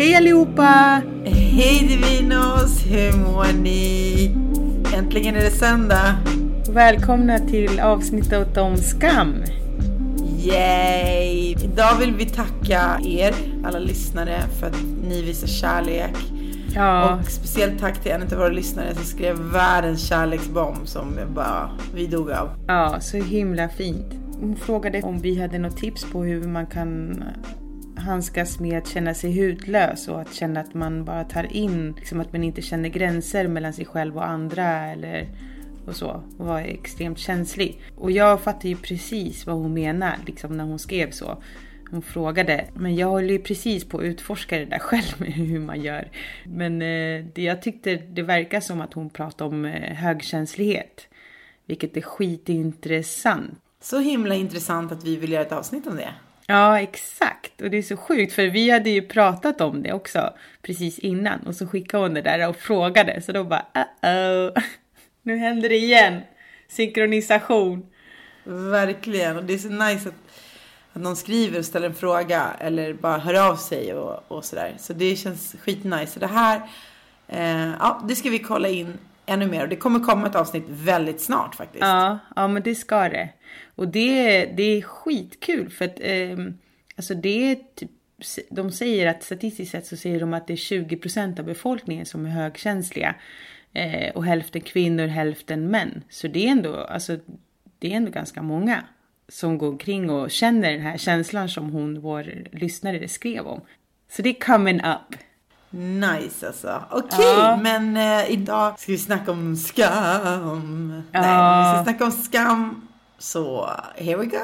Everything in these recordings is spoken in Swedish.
Hej allihopa! Hej Divinos, hur mår ni? Äntligen är det söndag. Välkomna till avsnittet om skam. Yay! Idag vill vi tacka er, alla lyssnare, för att ni visar kärlek. Ja, Och speciellt tack till en av våra lyssnare som skrev världens kärleksbomb som bara, vi dog av. ja, så himla fint. Hon frågade om vi hade något tips på hur man kan handskas med att känna sig hudlös och att känna att man bara tar in, liksom att man inte känner gränser mellan sig själv och andra eller och så och vara extremt känslig. Och jag fattar ju precis vad hon menar liksom när hon skrev så. Hon frågade, men jag håller ju precis på att utforska det där själv med hur man gör. Men eh, det, jag tyckte det verkar som att hon pratade om eh, högkänslighet. Vilket är skitintressant. Så himla intressant att vi vill göra ett avsnitt om det. Ja, exakt. Och det är så sjukt för vi hade ju pratat om det också precis innan och så skickade hon det där och frågade så då bara uh-oh, nu händer det igen. Synkronisation. Verkligen, och det är så nice att, att någon skriver och ställer en fråga eller bara hör av sig och, och sådär. Så det känns skitnice. Så det här, eh, ja, det ska vi kolla in ännu mer och det kommer komma ett avsnitt väldigt snart faktiskt. Ja, ja men det ska det. Och det, det är skitkul för att eh, alltså det är typ, de säger att statistiskt sett så säger de att det är 20% av befolkningen som är högkänsliga. Eh, och hälften kvinnor, hälften män. Så det är ändå, alltså, det är ändå ganska många som går omkring och känner den här känslan som hon, vår lyssnare, skrev om. Så det är coming up. Nice alltså. Okej, Ja. men eh, idag ska vi snacka om skam. Ja. Nej, vi ska snacka om skam. Så here we go.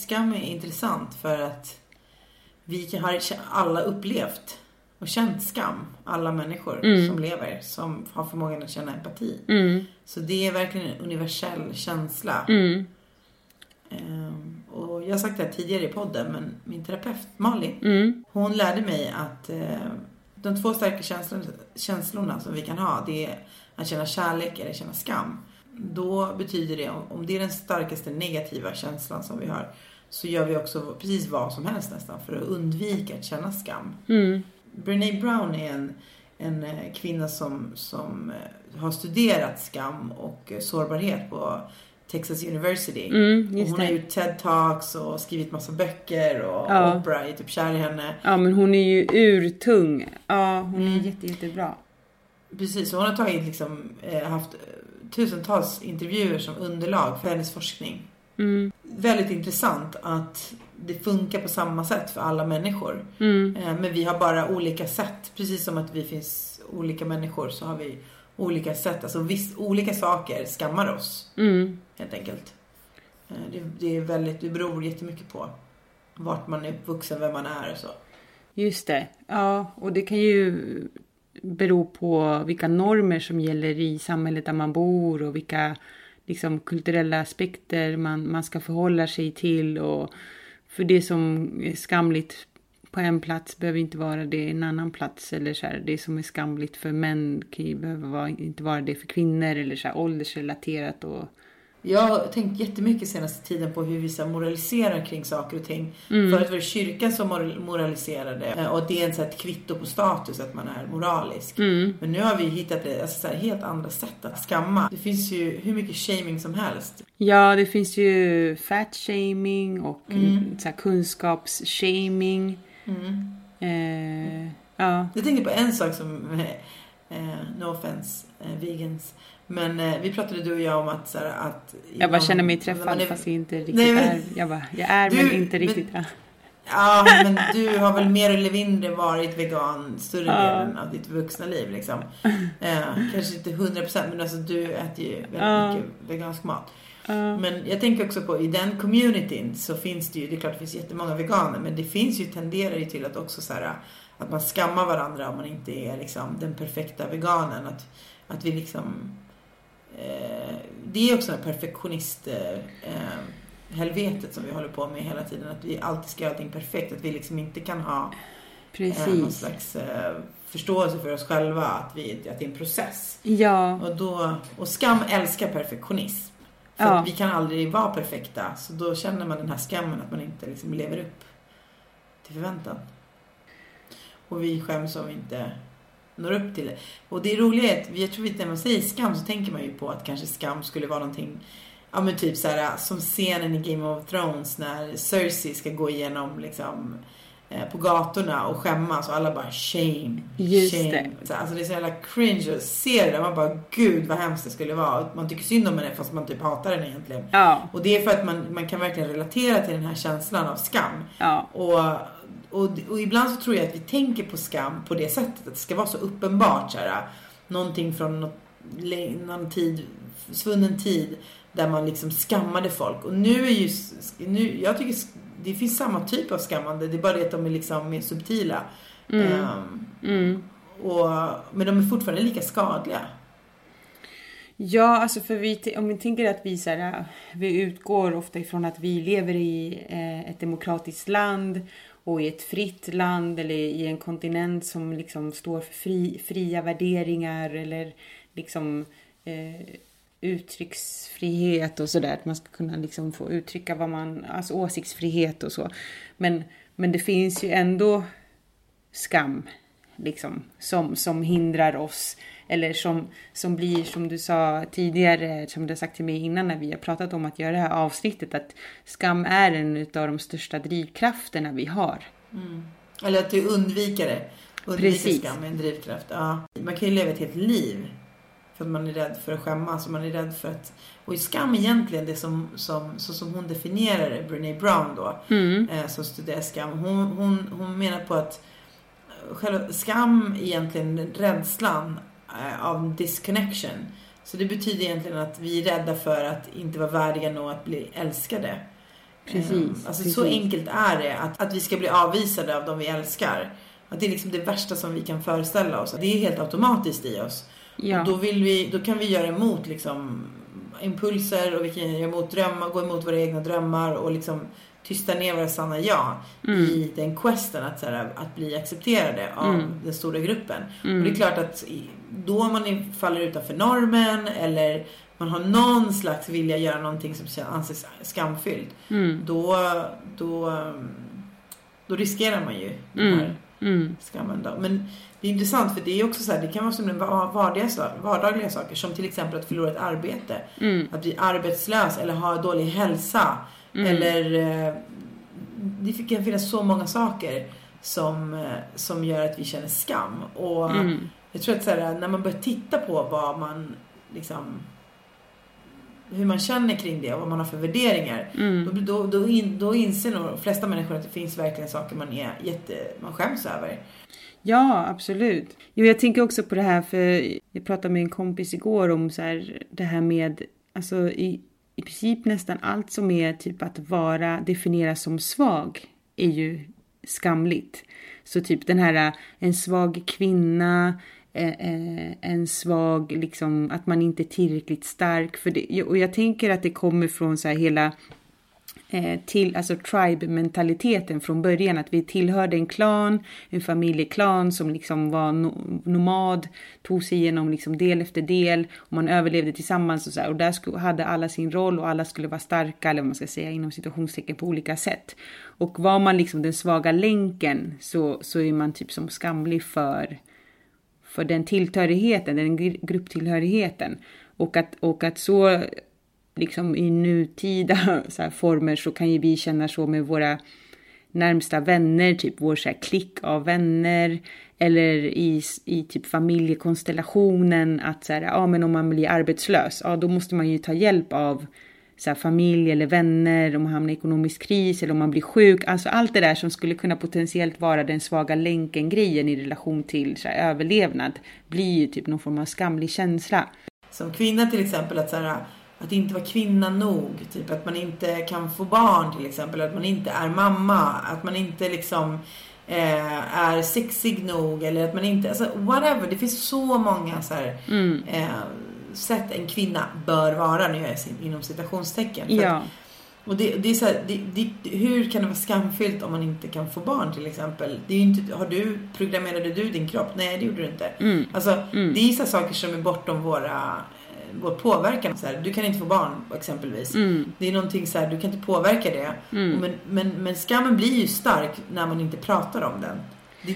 Skam är intressant för att vi kan- har alla upplevt och känt skam. Alla människor som lever, som har förmågan att känna empati. Så det är verkligen en universell känsla. Ehm, och jag har sagt det här tidigare i podden, men min terapeut Malin, hon lärde mig att eh, de två starka känslorna, känslorna som vi kan ha, det är att känna kärlek eller känna skam. Då betyder det, om, det är den starkaste negativa känslan som vi har, så gör vi också precis vad som helst nästan för att undvika att känna skam. Brené Brown är en, en eh, kvinna som, som eh, har studerat skam och sårbarhet på Texas University. Mm, och hon har det. gjort TED-talks och skrivit massa böcker och Ja. Oprah är typ kär i henne. Ja, men hon är ju urtung. Ja, hon är jätte, jättebra. Precis, och hon har tagit liksom, eh, haft eh, tusentals intervjuer som underlag för hennes forskning. Mm. Väldigt intressant att det funkar på samma sätt för alla människor. Mm. Eh, Men vi har bara olika sätt. Precis som att vi finns olika människor så har vi olika sätt. Alltså visst, olika saker skammar oss. Mm. Helt enkelt. Eh, Det, det är väldigt, det beror jättemycket på vart man är uppvuxen, vem man är och så. Just det. Ja, och det kan ju bero på vilka normer som gäller i samhället där man bor och vilka liksom kulturella aspekter man, man ska förhålla sig till och för det som är skamligt på en plats behöver inte vara det en annan plats. Eller så här, det som är skamligt för män kan ju behöva vara, inte vara det för kvinnor. Eller så här, åldersrelaterat och jag har tänkt jättemycket senaste tiden på hur vissa moraliserar kring saker och ting. Mm. Förut var det kyrkan som moraliserade eh, och det är en, så ett kvitto på status att man är moralisk. Mm. Men nu har vi hittat alltså, helt andra sätt att skamma. Det finns ju hur mycket shaming som helst. Ja, det finns ju fat shaming och mm. så här, kunskapsshaming. Mm. Eh, ja. Jag tänker på en sak som, eh, no offense, eh, vegans. Men eh, vi pratade du och jag om att så här, att... Jag bara känner mig träffad är, fast jag inte riktigt nej, men, är. Jag bara, jag är du, men inte riktigt. Men, ja. men du har väl mer eller mindre varit vegan större ja. delen av ditt vuxna liv liksom. Eh, kanske inte hundra procent men alltså du äter ju väldigt ja. mycket vegansk mat. Men jag tänker också på i den communityn så finns det ju, det är klart det finns jättemånga veganer men det finns ju, tenderar ju till att också så här, att man skammar varandra om man inte är liksom den perfekta veganen. Att, att vi liksom eh, det är också en perfektionist eh, eh, helvetet som vi håller på med hela tiden. Att vi alltid ska göra allting perfekt. Att vi liksom inte kan ha Precis. Eh, någon slags eh, förståelse för oss själva. Att, vi, att det är en process. Ja. Och, då, och skam älskar perfektionism. För ja. att vi kan aldrig vara perfekta. Så då känner man den här skammen att man inte liksom lever upp till förväntan. Och vi skäms om vi inte når upp till det. Och det roliga är att jag tror att när man säger skam så tänker man ju på att kanske skam skulle vara någonting Ja men typ så här som scenen i Game of Thrones när Cersei ska gå igenom liksom på gatorna och skämmas och alla bara shame, Just shame. Det. Så, alltså det är så jävla cringe att se det där. Man bara gud vad hemskt det skulle vara. Man tycker synd om henne fast man typ hatar henne egentligen. Ja. Och det är för att man, man kan verkligen relatera till den här känslan av skam. Ja. Och och, och ibland så tror jag att vi tänker på skam på det sättet. Att det ska vara så uppenbart. Så här, någonting från något, någon tid, svunnen tid. Där man liksom skammade folk. Och nu är ju, nu, jag tycker det finns samma typ av skammande. Det är bara det att de är liksom mer subtila. Mm. Um, mm. Och, men de är fortfarande lika skadliga. Ja, alltså för vi, om vi tänker att vi, så här, vi utgår ofta ifrån att vi lever i eh, ett demokratiskt land och i ett fritt land eller i en kontinent som liksom står för fri, fria värderingar eller liksom eh, uttrycksfrihet och sådär. Att man ska kunna liksom få uttrycka vad man, alltså åsiktsfrihet och så. Men, men det finns ju ändå skam liksom som, som hindrar oss eller som, som blir som du sa tidigare, som du har sagt till mig innan när vi har pratat om att göra det här avsnittet, att skam är en av de största drivkrafterna vi har. Mm. Eller att du undviker det. Undviker Precis. skam är en drivkraft. Ja. Man kan ju leva ett helt liv för att man är rädd för att skämmas och man är rädd för att... Och i skam egentligen, det som, som, så som hon definierar det, Brené Brown då, mm. eh, som studerar skam. Hon, hon, hon menar på att själva skam egentligen rädslan Eh, av disconnection. Så det betyder egentligen att vi är rädda för att inte vara värdiga nog att bli älskade. Precis. Um, alltså precis. så enkelt är det. Att, att vi ska bli avvisade av de vi älskar. Att det är liksom det värsta som vi kan föreställa oss. Det är helt automatiskt i oss. Ja. Och då, vill vi, då kan vi göra emot liksom impulser och vi kan göra emot drömmar, gå emot våra egna drömmar och liksom tysta ner våra sanna jag mm. i den questen att, så här, att bli accepterade av mm. den stora gruppen. Mm. Och det är klart att då man faller utanför normen eller man har någon slags vilja att göra någonting som anses skamfyllt. Mm. Då, då, då riskerar man ju den mm. här mm. skammen. Då. Men det är intressant för det är också så här, det kan vara som vardagliga, vardagliga saker som till exempel att förlora ett arbete. Mm. Att bli arbetslös eller ha dålig hälsa. Mm. Eller eh, det kan finnas så många saker som, eh, som gör att vi känner skam. Och mm. jag tror att så här, när man börjar titta på vad man liksom hur man känner kring det och vad man har för värderingar. Mm. Då, då, då, in, då inser nog de flesta människor att det finns verkligen saker man, är jätte, man skäms över. Ja, absolut. Jo, jag tänker också på det här för jag pratade med en kompis igår om så här, det här med, alltså i, i princip nästan allt som är typ att vara, definieras som svag är ju skamligt. Så typ den här en svag kvinna eh, eh, en svag, liksom att man inte är tillräckligt stark. För det, och jag tänker att det kommer från så här hela Eh, till alltså tribe-mentaliteten från början. Att vi tillhörde en klan, en familjeklan som liksom var no nomad, tog sig igenom liksom del efter del och man överlevde tillsammans och så här. Och där hade alla sin roll och alla skulle vara starka, eller vad man ska säga, inom situationstecken på olika sätt. Och var man liksom den svaga länken så, så är man typ som skamlig för, för den tillhörigheten, den grupptillhörigheten. Och att, och att så liksom i nutida så former så kan ju vi känna så med våra närmsta vänner, typ vår så här klick av vänner eller i, i typ familjekonstellationen att så här, ja men om man blir arbetslös, ja då måste man ju ta hjälp av så här, familj eller vänner, om man hamnar i ekonomisk kris eller om man blir sjuk. Alltså allt det där som skulle kunna potentiellt vara den svaga länken grejen i relation till så här, överlevnad blir ju typ någon form av skamlig känsla. Som kvinna till exempel att så här, att inte vara kvinna nog. Typ att man inte kan få barn till exempel. Att man inte är mamma. Att man inte liksom eh, är sexig nog. Eller att man inte, alltså whatever. Det finns så många så här, mm. eh, sätt en kvinna bör vara. Nu gör jag inom citationstecken. Ja. Och det, det är så här, det, det, hur kan det vara skamfyllt om man inte kan få barn till exempel? Det är inte, har du, programmerade du din kropp? Nej det gjorde du inte. Mm. Alltså, mm. Det är så saker som är bortom våra vår påverkan. Så här, du kan inte få barn exempelvis. Mm. Det är någonting så här, du kan inte påverka det. Mm. Men, men, men skammen blir ju stark när man inte pratar om den.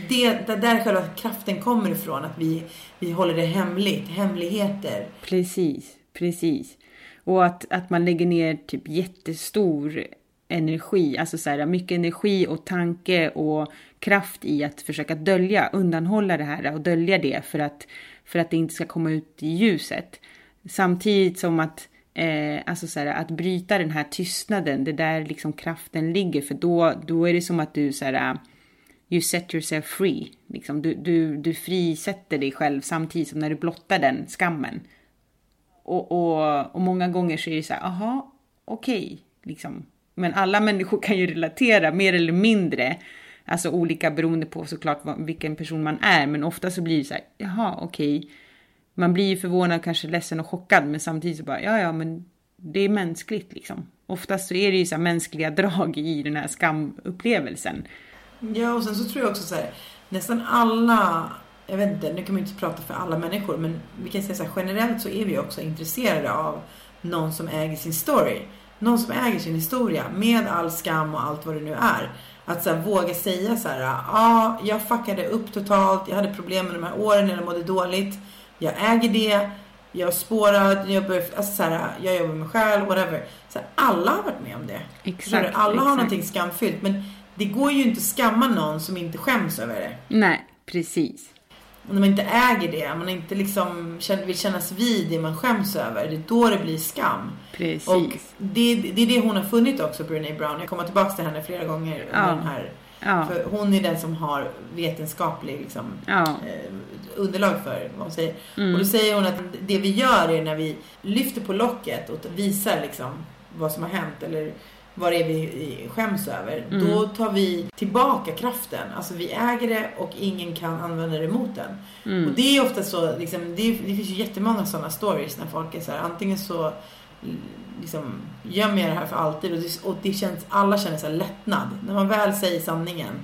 Det är det, där själva kraften kommer ifrån. Att vi, vi håller det hemligt, hemligheter. Precis, precis. Och att, att man lägger ner typ jättestor energi, alltså så här, mycket energi och tanke och kraft i att försöka dölja, undanhålla det här och dölja det för att, för att det inte ska komma ut i ljuset. Samtidigt som att, eh, alltså så här, att bryta den här tystnaden, det där liksom kraften ligger. För då, då är det som att du så här, you set yourself free. Liksom, du, du, du frisätter dig själv samtidigt som när du blottar den skammen. Och, och, och många gånger så är det så här, aha, okej, okay, liksom. Men alla människor kan ju relatera mer eller mindre. Alltså olika beroende på såklart vilken person man är. Men ofta så blir det så här, jaha, okej. Okay man blir ju förvånad, kanske ledsen och chockad, men samtidigt så bara, ja, ja, men det är mänskligt liksom. Oftast så är det ju så mänskliga drag i den här skamupplevelsen. Ja, och sen så tror jag också så här, nästan alla, jag vet inte, nu kan man ju inte prata för alla människor, men vi kan säga så här, generellt så är vi också intresserade av någon som äger sin story. Någon som äger sin historia med all skam och allt vad det nu är. Att så här, våga säga så här, ja, ah, jag fuckade upp totalt, jag hade problem med de här åren, jag mådde dåligt jag äger det, jag har spårat, jag, börjar, alltså så här, jag jobbar med mig själv, whatever. Så här, alla har varit med om det. Exakt, alla exakt. har någonting skamfyllt. Men det går ju inte att skamma någon som inte skäms över det. Nej, precis. Och när man inte äger det, man inte liksom vill kännas vid det man skäms över, det är då det blir skam. Precis. Och det, det är det hon har funnit också, Brené Brown. Jag kommer tillbaka till henne flera gånger ja. den här Ja. För hon är den som har vetenskaplig liksom, ja. eh, underlag för vad hon säger. Mm. Och då säger hon att det vi gör är när vi lyfter på locket och visar liksom, vad som har hänt eller vad det är vi skäms över. Mm. Då tar vi tillbaka kraften. Alltså vi äger det och ingen kan använda det mot den. Mm. Och det är ofta så, liksom, det, det finns ju jättemånga sådana stories när folk är så här, antingen så liksom, gömmer jag det här för alltid och det, och det känns, alla känner så lättnad. När man väl säger sanningen.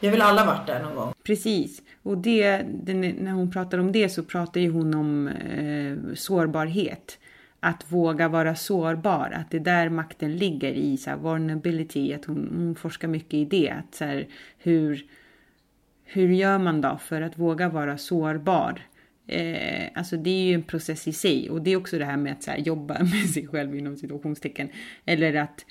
Vi har väl alla varit där någon gång. Precis. Och det, när hon pratar om det så pratar ju hon om eh, sårbarhet. Att våga vara sårbar, att det är där makten ligger i så här, vulnerability, att hon, hon forskar mycket i det. Att så här, hur, hur gör man då för att våga vara sårbar? Eh, alltså det är ju en process i sig och det är också det här med att här, jobba med sig själv inom situationstecken. Eller att,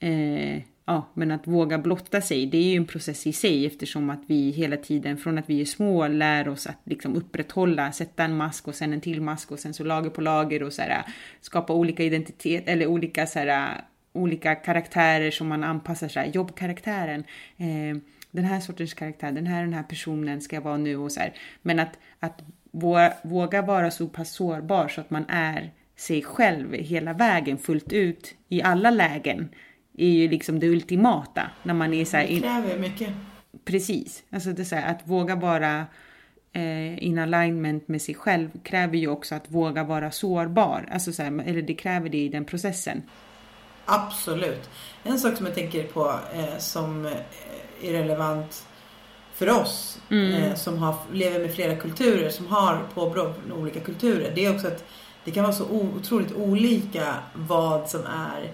eh, ja, men att våga blotta sig, det är ju en process i sig eftersom att vi hela tiden från att vi är små lär oss att liksom upprätthålla, sätta en mask och sen en till mask och sen så lager på lager och så här, skapa olika identitet eller olika så här, olika karaktärer som man anpassar sig, jobbkaraktären. Eh, den här sortens karaktär, den här den här personen ska jag vara nu och så här. Men att, att våga vara så pass sårbar så att man är sig själv hela vägen fullt ut i alla lägen är ju liksom det ultimata när man är så här. Det kräver mycket. Precis, alltså det är här, att våga vara eh, in alignment med sig själv kräver ju också att våga vara sårbar. Alltså så här, eller det kräver det i den processen. Absolut. En sak som jag tänker på eh, som är relevant för oss mm. eh, som har, lever med flera kulturer, som har påbrå olika kulturer. Det är också att det kan vara så otroligt olika vad som är,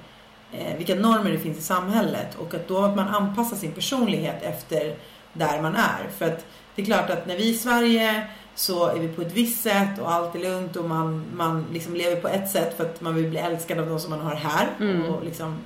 eh, vilka normer det finns i samhället och att då att man anpassar sin personlighet efter där man är. För att det är klart att när vi i Sverige så är vi på ett visst sätt och allt är lugnt och man, man liksom lever på ett sätt för att man vill bli älskad av de som man har här. Mm. Och liksom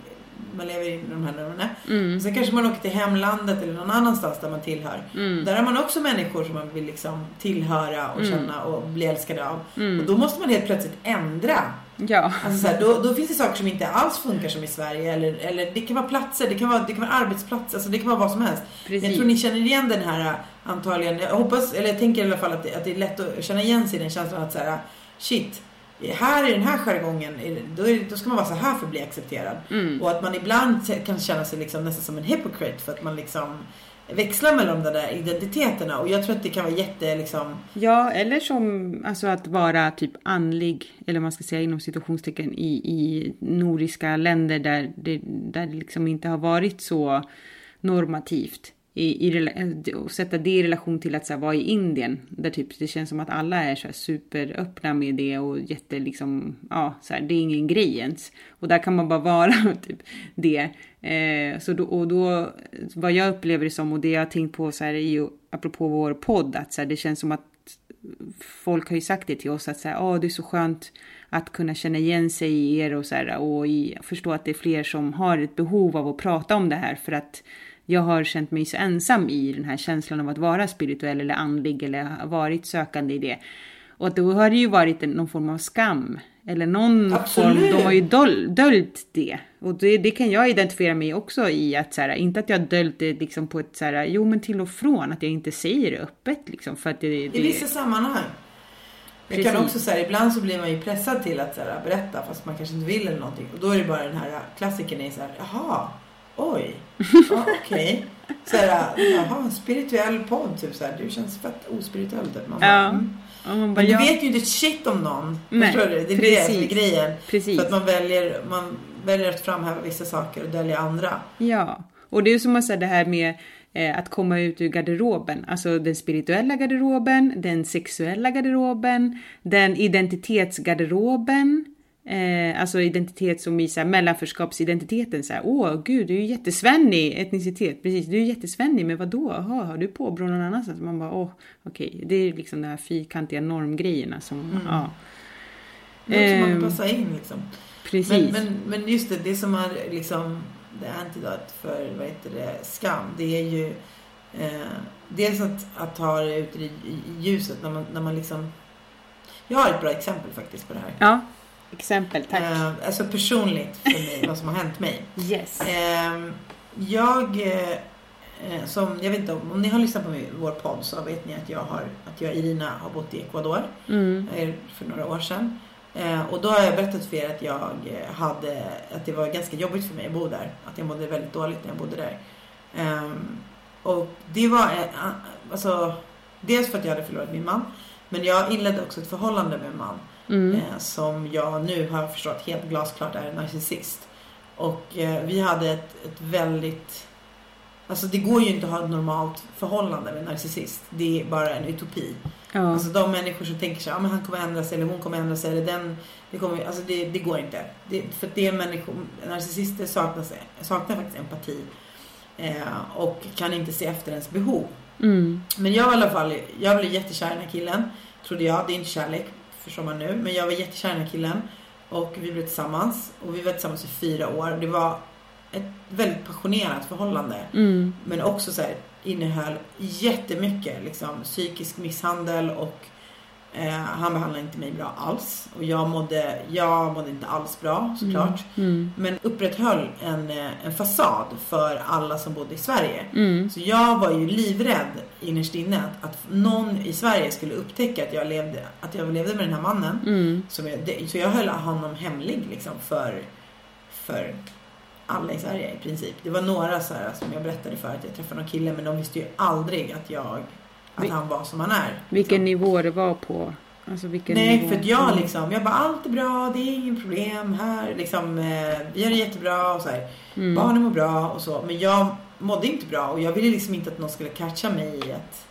man lever i de här normerna. Mm. Sen kanske man åker till hemlandet eller någon annanstans där man tillhör. Mm. Där har man också människor som man vill liksom tillhöra och mm. känna och bli älskad av. Mm. Och då måste man helt plötsligt ändra. Ja. Alltså så här, då, då, finns det saker som inte alls funkar som i Sverige. Eller, eller det kan vara platser, det kan vara, det kan vara arbetsplatser, alltså det kan vara vad som helst. Precis. Jag tror ni känner igen den här antagligen. Jag hoppas, eller jag tänker i alla fall att det, att det är lätt att känna igen sig i den känslan att så här, shit här i den här jargongen, då, är, då ska man vara så här för att bli accepterad. Mm. Och att man ibland kan känna sig liksom nästan som en hypocrite för att man liksom växlar mellan de där identiteterna och jag tror att det kan vara jätte liksom... Ja, eller som alltså att vara typ andlig, eller man ska säga inom situationstecken i, i nordiska länder där det, där det liksom inte har varit så normativt i, i, eh, och sätta det i relation till att så här, vara i Indien. Där typ det känns som att alla är så här, superöppna med det och jätte liksom, ja, så här, det är ingen grej ens. Och där kan man bara vara typ det. Eh, så då, och då, vad jag upplever det som och det jag har tänkt på så här ju, apropå vår podd, att så här, det känns som att folk har ju sagt det till oss att så här, oh, det är så skönt att kunna känna igen sig i er och så här, och i, förstå att det är fler som har ett behov av att prata om det här för att jag har känt mig så ensam i den här känslan av att vara spirituell eller andlig eller varit sökande i det. Och då har det ju varit någon form av skam. Eller någon Absolut. form, de har ju döl, döljt det. Och det, det, kan jag identifiera mig också i att så här, inte att jag döljt det liksom på ett så här, jo men till och från, att jag inte säger det öppet liksom. För att det, det... I vissa sammanhang. Jag kan också säga, ibland så blir man ju pressad till att så här, berätta fast man kanske inte vill eller någonting. Och då är det bara den här klassikern är så här, jaha, oj, ja, okej. Okay. Såhär, jaha, en spirituell podd, typ såhär, du känns fett ospirituell typ. Man bara, ja. Mm. Man bara, Men du ja. vet ju inte shit om någon. Nej, förstår du? Det är precis, det som är grejen. Precis. För att man väljer, man väljer att framhäva vissa saker och dölja andra. Ja, och det är som att säga det här med eh, att komma ut ur garderoben, alltså den spirituella garderoben, den sexuella garderoben, den identitetsgarderoben. Eh, alltså identitet som i så här, mellanförskapsidentiteten. Så här, Åh gud, du är ju jättesvennig. Etnicitet, precis. Du är jättesvennig. Men vadå? Aha, har du påbrå någon annanstans? Man bara, åh, okej. Okay. Det är liksom de här fyrkantiga normgrejerna som, mm. ja. Det är man passa in liksom. Precis. Men, men, men just det, det som är liksom det antidot för, vad heter det, skam. Det är ju eh, dels att, att ta det ut i, i ljuset när man, när man liksom jag har ett bra exempel faktiskt på det här. Ja. Exempel, tack. Eh, alltså personligt för mig, vad som har hänt mig. Yes. Eh, jag, eh, som, jag vet inte om, om ni har lyssnat på vår podd så vet ni att jag, har, att jag Irina har bott i Ecuador mm. Eh, för några år sedan. Eh, och då har jag berättat för er att jag hade, att det var ganska jobbigt för mig att bo där. Att jag mådde väldigt dåligt när jag bodde där. Ehm, och det var, eh, alltså, dels för att jag hade förlorat min man. Men jag inledde också ett förhållande med en man Mm. Eh, som jag nu har förstått helt glasklart är en narcissist. Och eh, vi hade ett, ett väldigt... Alltså det går ju inte att ha ett normalt förhållande med en narcissist. Det är bara en utopi. Ja. Alltså de människor som tänker sig, ja men han kommer ändra sig eller hon kommer ändra sig eller den, det kommer, alltså det, det går inte. Det, för det är människor, narcissister saknar, saknar faktiskt empati. Eh, och kan inte se efter ens behov. Mm. Men jag var i alla fall, jag blev jättekär i den här killen. Trodde jag, det är inte kärlek förstår man nu. Men jag var jättekär i den här killen. Och vi blev tillsammans. Och vi var tillsammans i fyra år. Det var ett väldigt passionerat förhållande. Mm. Men också så här, innehöll jättemycket liksom, psykisk misshandel och Eh, han behandlade inte mig bra alls. Och jag mådde, jag mådde inte alls bra såklart. Mm. Mm. Men upprätthöll en, eh, en fasad för alla som bodde i Sverige. Mm. Så jag var ju livrädd innerst inne att, att någon i Sverige skulle upptäcka att jag levde, att jag levde med den här mannen. Mm. Jag, så jag höll honom hemlig liksom för, för alla i Sverige i princip. Det var några så här, som jag berättade för att jag träffade någon kille men de visste ju aldrig att jag att Vi- han var som han är. Vilken liksom. nivå det var på? Alltså Nej, för att jag liksom, jag bara allt är bra, det är inget problem här. Liksom, eh, vi har det jättebra och så här. Mm. Barnen mår bra och så. Men jag mådde inte bra och jag ville liksom inte att någon skulle catcha mig i att,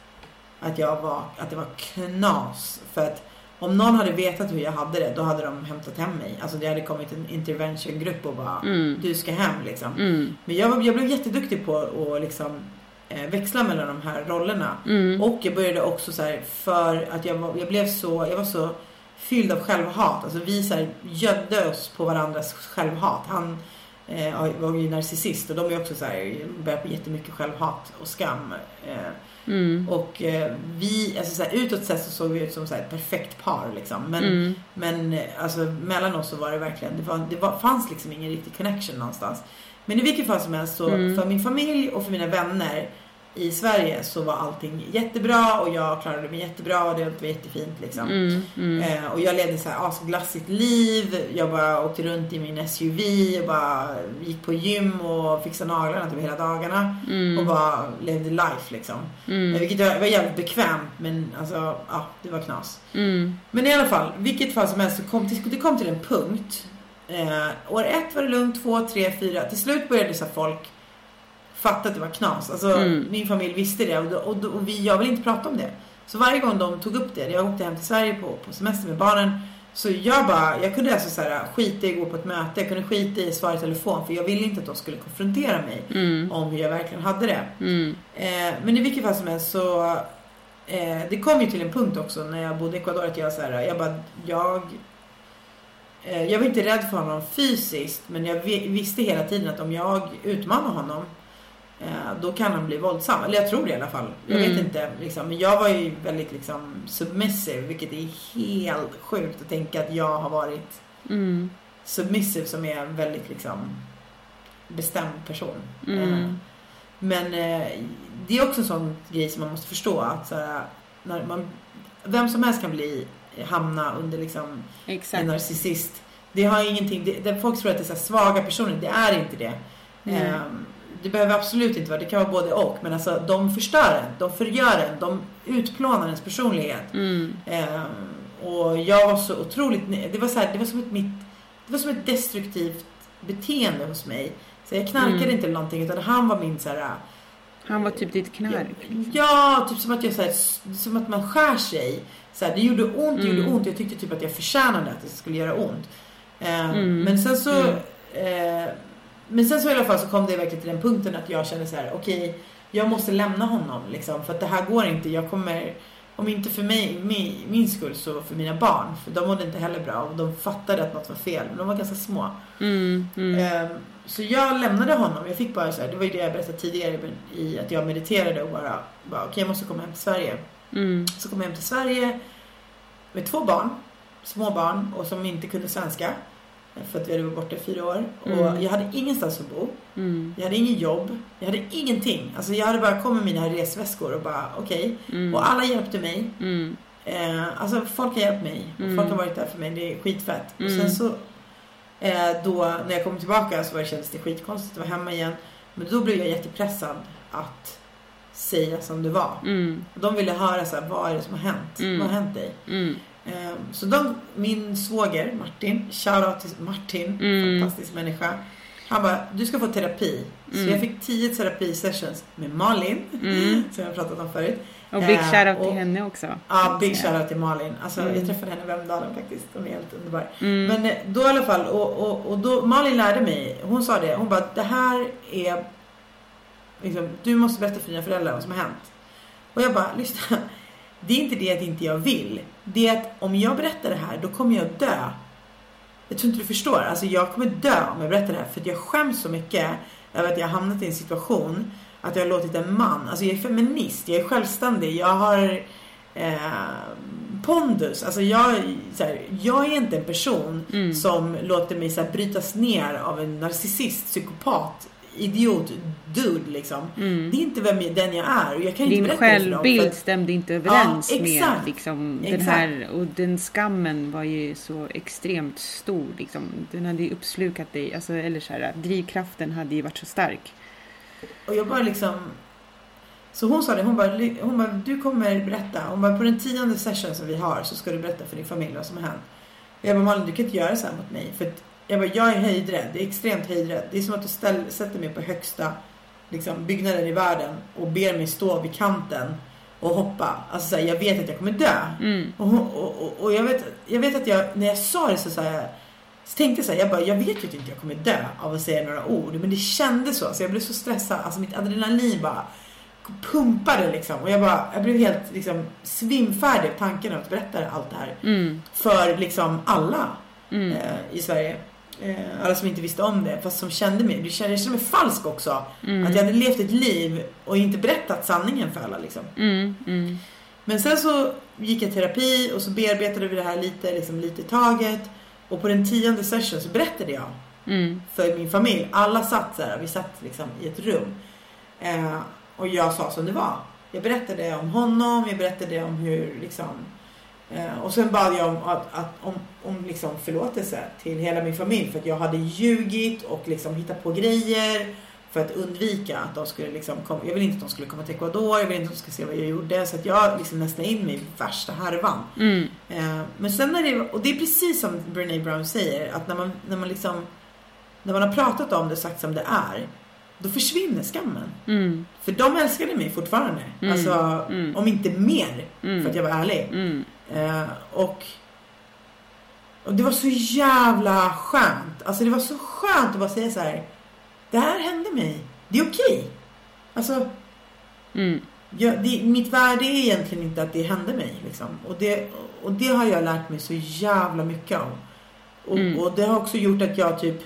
att, jag var, att det var knas. För att om någon hade vetat hur jag hade det, då hade de hämtat hem mig. Alltså det hade kommit en interventiongrupp och bara, Mm. du ska hem liksom. Mm. Men jag, jag blev jätteduktig på att liksom, växla mellan de här rollerna. Mm. Och jag började också så här, för att jag var, jag blev så, jag var så fylld av självhat. Alltså vi så här, gödde oss på varandras självhat. Han eh, var ju narcissist och de är också så här, började på jättemycket självhat och skam. Eh, Mm. och eh, vi, alltså så här, utåt sett så såg vi ut som så ett perfekt par liksom. Men, Mm. men eh, alltså mellan oss så var det verkligen, det, var, det var, fanns liksom ingen riktig connection någonstans. Men i vilket fall som helst så, Mm. för min familj och för mina vänner i Sverige så var allting jättebra och jag klarade mig jättebra och det var jättefint liksom. Mm. Mm. Eh, och jag levde så här asglassigt liv. Jag bara åkte runt i min SUV och bara gick på gym och fixade naglarna typ hela dagarna. Mm. Och bara levde life liksom. Mm. Eh, Vilket var, var jävligt bekvämt men alltså, ja, det var knas. Mm. Men i alla fall, vilket fall som helst så kom till, det kom till en punkt. Eh, år ett var det lugnt, två, tre, fyra. Till slut började så folk fatta att det var knas. Alltså Mm. min familj visste det och, och, och vi, jag ville inte prata om det. Så varje gång de tog upp det, jag åkte hem till Sverige på, på semester med barnen. Så jag bara, jag kunde alltså så här, skita i att gå på ett möte, jag kunde skita i att svara i telefon för jag ville inte att de skulle konfrontera mig Mm. om hur jag verkligen hade det. Mm. Eh, men i vilket fall som helst så eh, det kom ju till en punkt också när jag bodde i Ecuador att jag så här, jag bara, jag jag var inte rädd för honom fysiskt men jag vi- visste hela tiden att om jag utmanar honom eh, då kan han bli våldsam. Eller jag tror det i alla fall. Jag vet Mm. inte. Liksom. Men jag var ju väldigt liksom submissive vilket är helt sjukt att tänka att jag har varit Mm. submissive som är en väldigt liksom bestämd person. Mm. Eh, Men eh, det är också en sån grej som man måste förstå att så här, när man, vem som helst kan bli hamna under liksom en Exakt. narcissist. Det har ingenting, det, det, folk tror att det är svaga personer, det är inte det. Mm. Eh, det behöver absolut inte vara, det kan vara både och. Men alltså de förstör en, de förgör en, de utplånar ens personlighet. Mm. Eh, och jag var så otroligt, det var så här, det var som ett mitt, det var som ett destruktivt beteende hos mig. Så jag knarkade Mm. inte eller någonting utan han var min så här, Han var typ ditt knark. Ja, typ som att jag så här, som att man skär sig. Så här, det gjorde ont, det Mm. gjorde ont. Jag tyckte typ att jag förtjänade att det skulle göra ont. Eh, Mm. Men sen så Mm. eh, Men sen så i alla fall så kom det verkligen till den punkten att jag kände så här: okej, jag måste lämna honom liksom. För att det här går inte. Jag kommer, om inte för mig, min, min skull så för mina barn. För de mådde inte heller bra och de fattade att något var fel. Men de var ganska små. Mm. Mm. Ehm, Så jag lämnade honom. Jag fick bara så här, det var ju det jag berättade tidigare i att jag mediterade och bara, bara okej jag måste komma hem till Sverige. Mm. Så kom jag hem till Sverige med två barn, små barn och som inte kunde svenska. För att vi hade varit borta i fyra år. Och Mm. jag hade ingenstans att bo. Mm. Jag hade ingen jobb. Jag hade ingenting. Alltså jag hade bara kommit med mina resväskor och bara okej. Mm. Och alla hjälpte mig. Mm. Eh, alltså folk har hjälpt mig. Och Mm. Folk har varit där för mig. Det är skitfett. Och Mm. sen så eh, då när jag kom tillbaka så var det, kändes det skitkonstigt att vara hemma igen. Men då blev jag jättepressad att säga som det var. Mm. De ville höra så här, vad är det som har hänt? Mm. Vad har hänt dig? Mm. Eh, så de, min svåger Martin, shoutout till Martin, Mm. fantastisk människa. Han bara, du ska få terapi. Så Mm. jag fick 10 terapisessions med Malin, Mm. som jag pratat om förut. Och big Eh, shoutout till henne också. Ja, big shoutout till Malin. Alltså. Jag träffade henne i Vemdalen faktiskt. Hon är helt underbar. Men eh, då i alla fall, och, och, och då, Malin lärde mig, hon sa det, hon bara det här är, liksom, du måste berätta för dina föräldrar vad som har hänt. Och jag bara, lyssna, det är inte det att inte jag vill. Det är att om jag berättar det här, då kommer jag dö. Jag tror inte du förstår, alltså jag kommer dö om jag berättar det här. För att jag skäms så mycket över att jag har hamnat i en situation att jag har låtit en man, alltså jag är feminist, jag är självständig, jag har eh, pondus. Alltså jag, här, jag är inte en person Mm. som låter mig så här, brytas ner av en narcissist, psykopat, idiot, dude liksom. Mm. Det är inte vem jag, den jag är och jag kan Din inte berätta självbild för stämde inte överens Ja, med liksom, den Exakt. här och den skammen var ju så extremt stor. Liksom. Den hade ju uppslukat dig. Alltså, eller så här, drivkraften hade ju varit så stark. Och jag bara liksom... Så hon sa det, hon bara, hon bara, du kommer berätta. Hon bara, på den tionde session som vi har så ska du berätta för din familj vad som har hänt. Och jag bara, Malin du kan inte göra så här mot mig. För jag bara, jag är höjdrädd. Det är extremt höjdrädd. Det är som att du ställ, sätter mig på högsta liksom, byggnaden i världen och ber mig stå vid kanten och hoppa. Alltså så här, jag vet att jag kommer dö. Mm. Och, och, och, och jag, vet, jag vet att jag, när jag sa det så, så, här, så tänkte jag så här, jag bara, jag vet ju att inte jag kommer dö av att säga några ord. Men det kändes så, så jag blev så stressad. Alltså mitt adrenalin bara pumpade liksom. Och jag bara, jag blev helt liksom svimfärdig av tanken att berätta allt det här. Mm. För liksom alla Mm. eh, i Sverige. Eh, alla som inte visste om det, fast som kände mig. Jag kände, mig falsk också. Mm. Att jag hade levt ett liv och inte berättat sanningen för alla liksom. Mm. Mm. Men sen så gick jag i terapi och så bearbetade vi det här lite, liksom lite i taget. Och på den tionde session så berättade jag Mm. för min familj. Alla satt så här, vi satt liksom i ett rum. Eh, och jag sa som det var. Jag berättade om honom, jag berättade om hur liksom eh, och sen bad jag om, att, att, om, om liksom förlåtelse till hela min familj för att jag hade ljugit och liksom hittat på grejer för att undvika att de skulle liksom komma, jag ville inte att de skulle komma till Ecuador, jag ville inte att de skulle se vad jag gjorde så att jag liksom nästan in mig i värsta härvan. Mm. Eh, men sen när det, och det är precis som Brené Brown säger, att när man, när man liksom, när man har pratat om det och sagt som det är, då försvinner skammen. Mm. För de älskade mig fortfarande. Mm, Alltså, mm. om inte mer, Mm. för att jag var ärlig. Eh, och, och det var så jävla skönt. Alltså det var så skönt att bara säga så här. Det här hände mig. Det är okej. Alltså, Mm. jag, det, mitt värde är egentligen inte att det hände mig. Liksom. Och, det, och det har jag lärt mig så jävla mycket om. Och, Mm. och det har också gjort att jag typ,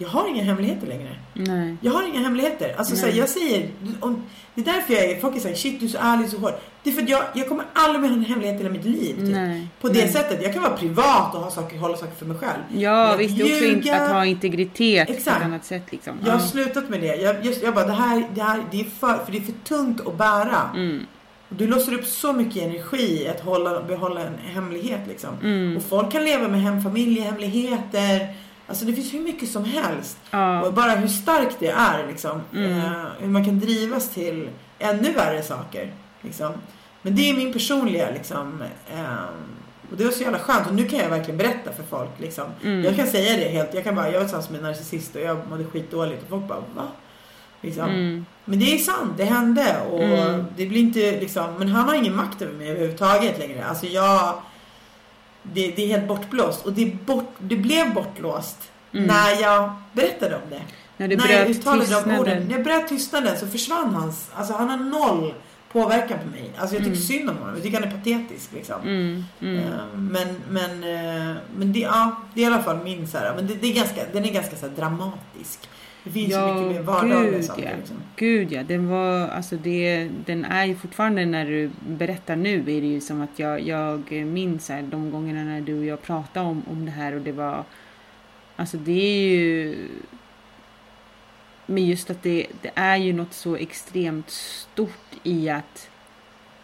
jag har inga hemligheter längre. Nej. Jag har inga hemligheter. Alltså så här, jag säger, om, det är därför jag är, folk är såhär, shit du är så ärlig, så hård. Det är för att jag, jag kommer aldrig med en hemlighet i hela mitt liv. Typ. Nej. På det Nej. sättet. Jag kan vara privat och ha saker, hålla saker för mig själv. Ja, visst. Är också in, ljuga- att ha integritet på Exakt. ett annat sätt liksom. Jag har Ja. slutat med det. Jag, just, jag bara, det här, det här det är för, för det är för tungt att bära. Mm. Du låser upp så mycket energi att hålla, behålla en hemlighet liksom. Mm. Och folk kan leva med hem, familjehemligheter. Alltså det finns hur mycket som helst. Ja. Och bara hur starkt det är liksom. Mm. Eh, hur man kan drivas till ännu värre saker. Liksom. Men det är min personliga liksom. Eh, och det var så jävla skönt. Och nu kan jag verkligen berätta för folk liksom. Mm. Jag kan säga det helt. Jag kan bara, jag var tillsammans med en narcissist och jag mådde skitdåligt. Och folk bara, va? Liksom. Mm. Men det är sant, det hände. Och Mm. det blir inte liksom, men han har ingen makt över mig överhuvudtaget längre. Alltså jag, det, det är helt bortblåst. Och det, bort, det blev bortblåst Mm. när jag berättade om det. När du när jag bröt uttalade de orden. tystnaden. När jag bröt tystnaden så försvann hans, alltså han har noll påverkan på mig. Alltså jag tycker synd om honom, jag tycker han är patetisk liksom. Mm. Mm. Eh, Men, men, eh, men det, ja, det är i alla fall min så här, men det, det är ganska, den är ganska så dramatisk. Det finns ju mycket mer vardagliga gud, saker. ja. Liksom. Gud ja, den var, alltså det, den är ju fortfarande när du berättar nu är det ju som att jag, jag minns här, de gångerna när du och jag pratade om, om det här och det var, alltså det är ju, men just att det, det är ju något så extremt stort i att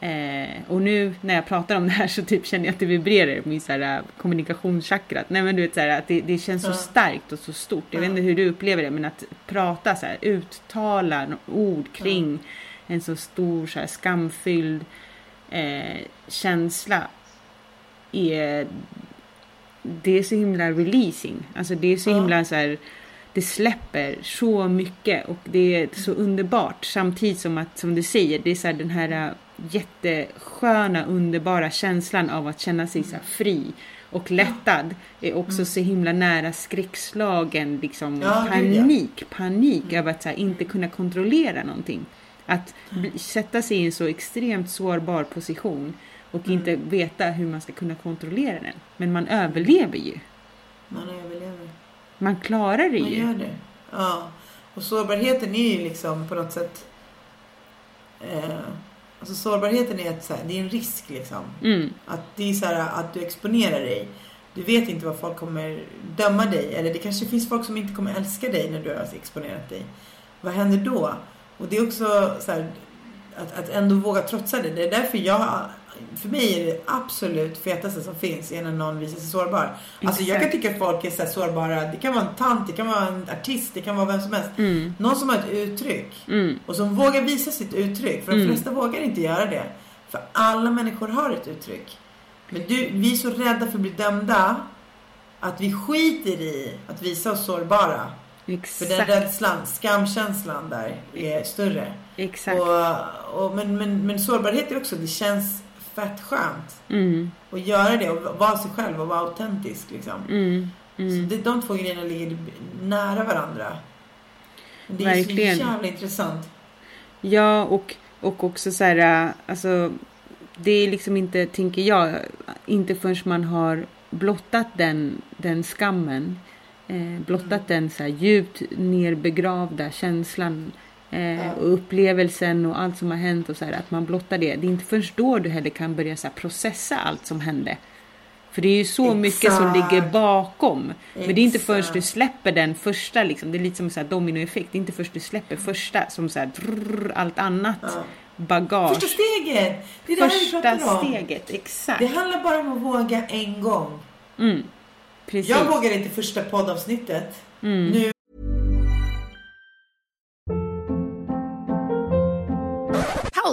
Eh, och nu när jag pratar om det här så typ känner jag att det vibrerar på min så här, kommunikationschakrat. Nej men du vet så här, att det, det känns så Ja. starkt och så stort. Jag vet Ja. inte hur du upplever det men att prata så här, uttala ord kring en så stor så här, skamfylld eh, känsla är det är så himla releasing. Alltså det är så Ja. himla så här det släpper så mycket och det är så underbart samtidigt som att som du säger det är så här den här äh, jättesköna underbara känslan av att känna sig så fri och lättad är också så himla nära skräckslagen liksom Mm. Ja, gud, ja. panik, panik över att här, inte kunna kontrollera någonting. Att bli, sätta sig i en så extremt sårbar position och Mm. inte veta hur man ska kunna kontrollera den. Men man överlever ju. Man överlever. Man klarar det Man ju. gör det. Ja. Och sårbarheten är ju liksom på något sätt... Eh, alltså sårbarheten är, ett, så här, det är en risk liksom. Mm. Att det är så här, att du exponerar dig. Du vet inte vad folk kommer döma dig. Eller det kanske finns folk som inte kommer älska dig när du har exponerat dig. Vad händer då? Och det är också så här, att, att ändå våga trotsa det. Det är därför jag för mig är det absolut fetaste som finns är när någon visar sig sårbar. Alltså jag kan tycka att folk är så sårbara. Det kan vara en tant, det kan vara en artist, det kan vara vem som helst. Mm. Någon som har ett uttryck. Och som vågar visa sitt uttryck. För de Mm. flesta vågar inte göra det. För alla människor har ett uttryck. Men du, vi är så rädda för att bli dömda. Att vi skiter i att visa oss sårbara. För den Exakt. rädslan, skamkänslan där är större. Exakt. Och, och, men, men, men sårbarhet är också, det känns fett skönt. Mm. att göra det och vara sig själv och vara autentisk liksom. Mm. Mm. Så det, de två grejerna ligger nära varandra. Det är Verkligen. så jävla intressant. Ja, och, och också så här, alltså, det är liksom inte, tänker jag, inte förrän man har blottat den, den skammen, eh, blottat den så här djupt nerbegravda känslan eh, och upplevelsen och allt som har hänt och så här, att man blottar det. Det är inte förrän då du heller kan börja så här, processa allt som hände. För det är ju så mycket som Exakt. ligger bakom. Men det är inte Exakt. du släpper den första, liksom, det är lite som en dominoeffekt. Det är inte förrän du släpper första som så här, drrrr, allt annat Ja. bagage. Första steget! Det är det här vi pratar om. steget, exakt. Det handlar bara om att våga en gång. Mm, precis. Jag vågade inte första poddavsnittet. Mm. Nu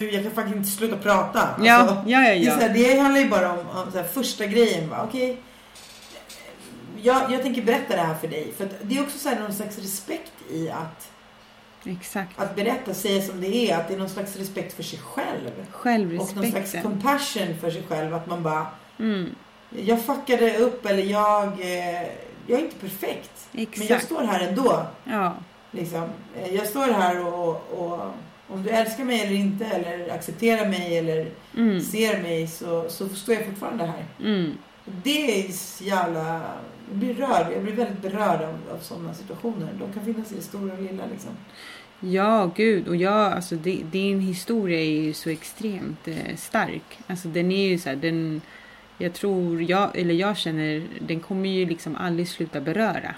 Gud, jag kan faktiskt inte sluta prata. Alltså, Ja, ja, ja, Det, ja. så här, det handlar ju bara om, om här, första grejen. va, Okej, jag, jag tänker berätta det här för dig. För det är också så här, någon slags respekt i att, Exakt. att berätta, säga som det är. Att det är någon slags respekt för sig själv. Och någon slags Självrespekten. compassion för sig själv. Att man bara, Mm. jag fuckade upp eller jag, eh, jag är inte perfekt. Men jag Exakt. står här ändå. Ja. Liksom. Jag står här och, och om du älskar mig eller inte eller accepterar mig eller Mm. ser mig så, så står jag fortfarande här. Mm. Det är så jävla... Jag blir rörd. Jag blir väldigt berörd av, av sådana situationer. De kan finnas i det stora och lilla liksom. Ja, gud. Och jag, alltså, di- din historia är ju så extremt eh, stark. Alltså, den är ju så här, den... Jag tror, jag, eller jag känner, den kommer ju liksom aldrig sluta beröra.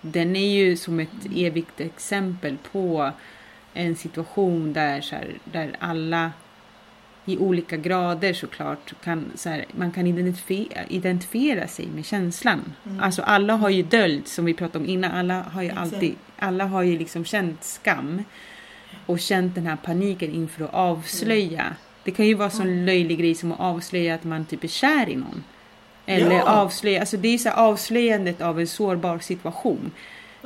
Den är ju som ett evigt exempel på en situation där, så här, där alla i olika grader såklart kan, så här, man kan identifiera, identifiera sig med känslan. Alltså alla har ju döljt, som vi pratade om innan, alla har ju alltid, alla har ju liksom känt skam och känt den här paniken inför att avslöja. Det kan ju vara en sån löjlig grej som att avslöja att man typ är kär i någon. Eller Ja. avslöja, alltså det är så avslöjandet av en sårbar situation.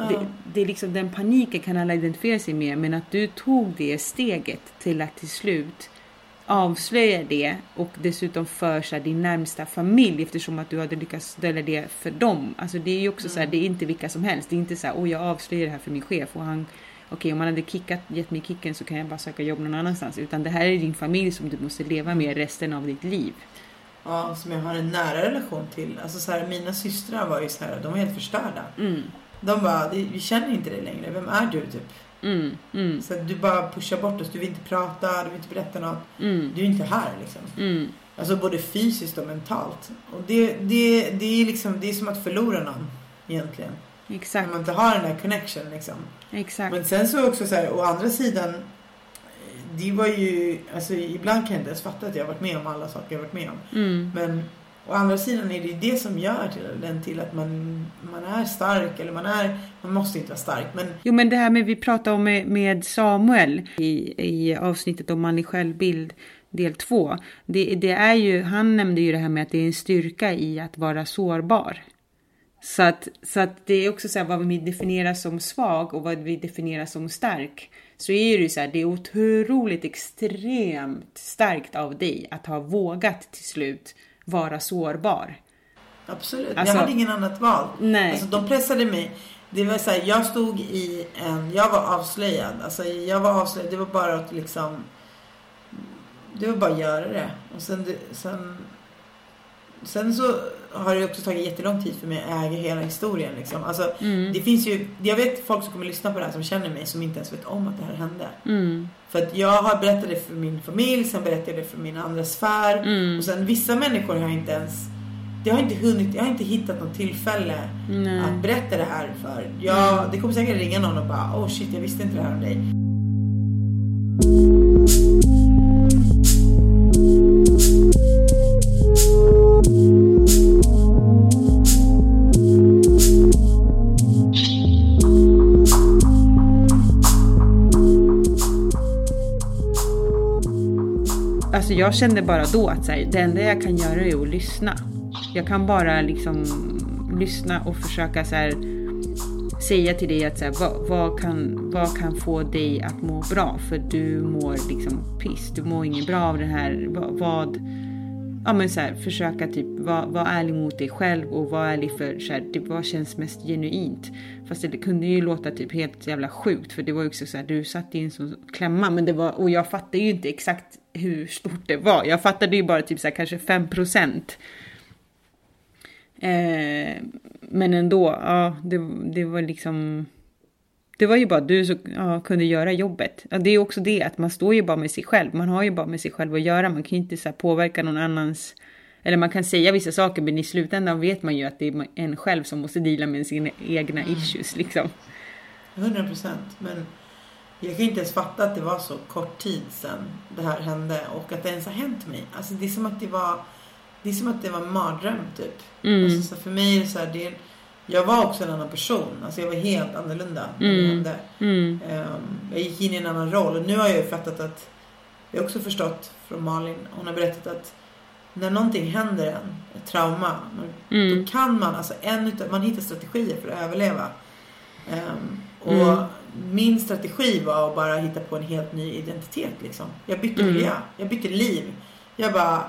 Det, det är liksom den paniken kan alla identifiera sig med men att du tog det steget till att till slut avslöja det och dessutom för så här, din närmsta familj eftersom att du hade lyckats dölja det för dem. Alltså det är ju också så här, det är inte vilka som helst. Det är inte så här, oj jag avslöjar det här för min chef och han Okej, om man hade kickat, gett mig kicken så kan jag bara söka jobb någon annanstans. Utan det här är din familj som du måste leva med resten av ditt liv. Ja, som jag har en nära relation till. Alltså så här, mina systrar var ju så här, de var helt förstörda. Mm, De bara, "Det- vi känner inte dig längre. Vem är du typ? mm, mm, Så du bara pushar bort oss. Du vill inte prata, du vill inte berätta något. mm, Du är inte här liksom. mm. Alltså både fysiskt och mentalt. Och det, det, det är liksom, det är som att förlora någon egentligen. Exakt. När man inte har den där connection liksom. Exakt. Men sen så också så här, å andra sidan. Det var ju, alltså ibland kan jag inte ens fatta att jag har varit med om alla saker jag har varit med om. Mm. Men å andra sidan är det ju det som gör till, den till att man, man är stark eller man är, man måste inte vara stark men Jo men det här med vi pratade om med, med Samuel i, i avsnittet om manlig självbild del två. Det, det är ju, han nämnde ju det här med att det är en styrka i att vara sårbar. Så att, så att det är också så här vad vi definierar som svag och vad vi definierar som stark. Så är det ju så här, det är otroligt extremt starkt av dig att ha vågat till slut vara sårbar. Absolut, Alltså- jag hade ingen annat val. Nej. Alltså, de pressade mig. Det var så här, jag stod i en, jag var avslöjad. Alltså jag var avslöjad, det var bara att liksom, det var bara att göra det. Och sen, sen, sen så har det också tagit jättelång tid för mig att äga hela historien liksom. Alltså Mm. det finns ju, jag vet folk som kommer lyssna på det här som känner mig som inte ens vet om att det här hände. Mm. För att jag har berättat det för min familj, sen berättade jag det för min andra sfär. Mm. Och sen vissa människor har jag inte ens, det har inte hunnit, jag har inte hittat något tillfälle Nej. att berätta det här för. Jag, det kommer säkert ringa någon och bara, oh shit jag visste inte det här om dig. Alltså jag kände bara då att så här, det enda jag kan göra är att lyssna. Jag kan bara liksom lyssna och försöka så här, säga till dig att så här, vad, vad, kan, vad kan få dig att må bra? För du mår liksom piss. Du mår inget bra av det här. Vad, vad ja men så här, försöka typ vara vara ärlig mot dig själv och vara ärlig för så här, typ, vad känns mest genuint. Fast det kunde ju låta typ helt jävla sjukt för det var ju också så här, du satt i en sån klämma men det var, och jag fattade ju inte exakt hur stort det var. Jag fattade ju bara typ så här, kanske 5 procent. Eh, men ändå, ja det, det var liksom det var ju bara du som ja, kunde göra jobbet. Ja, det är också det att man står ju bara med sig själv. Man har ju bara med sig själv att göra. Man kan ju inte så påverka någon annans... Eller man kan säga vissa saker men i slutändan vet man ju att det är en själv som måste dela med sina egna issues liksom. 100 procent. Men jag kan inte ens fatta att det var så kort tid sedan det här hände och att det ens har hänt mig. Alltså det är som att det var, det är som att det var en mardröm typ. Mm. Alltså, så för mig är det så här, det, jag var också en annan person. Alltså jag var helt annorlunda Mm. Mm. Ehm, jag gick in i en annan roll och nu har jag ju fattat att jag har också förstått från Malin, hon har berättat att när någonting händer en, ett trauma, Mm. då kan man, alltså en utav, man hittar strategier för att överleva. Ehm, och Mm. min strategi var att bara hitta på en helt ny identitet liksom. Jag bytte Mm. miljö, jag bytte liv. Jag bara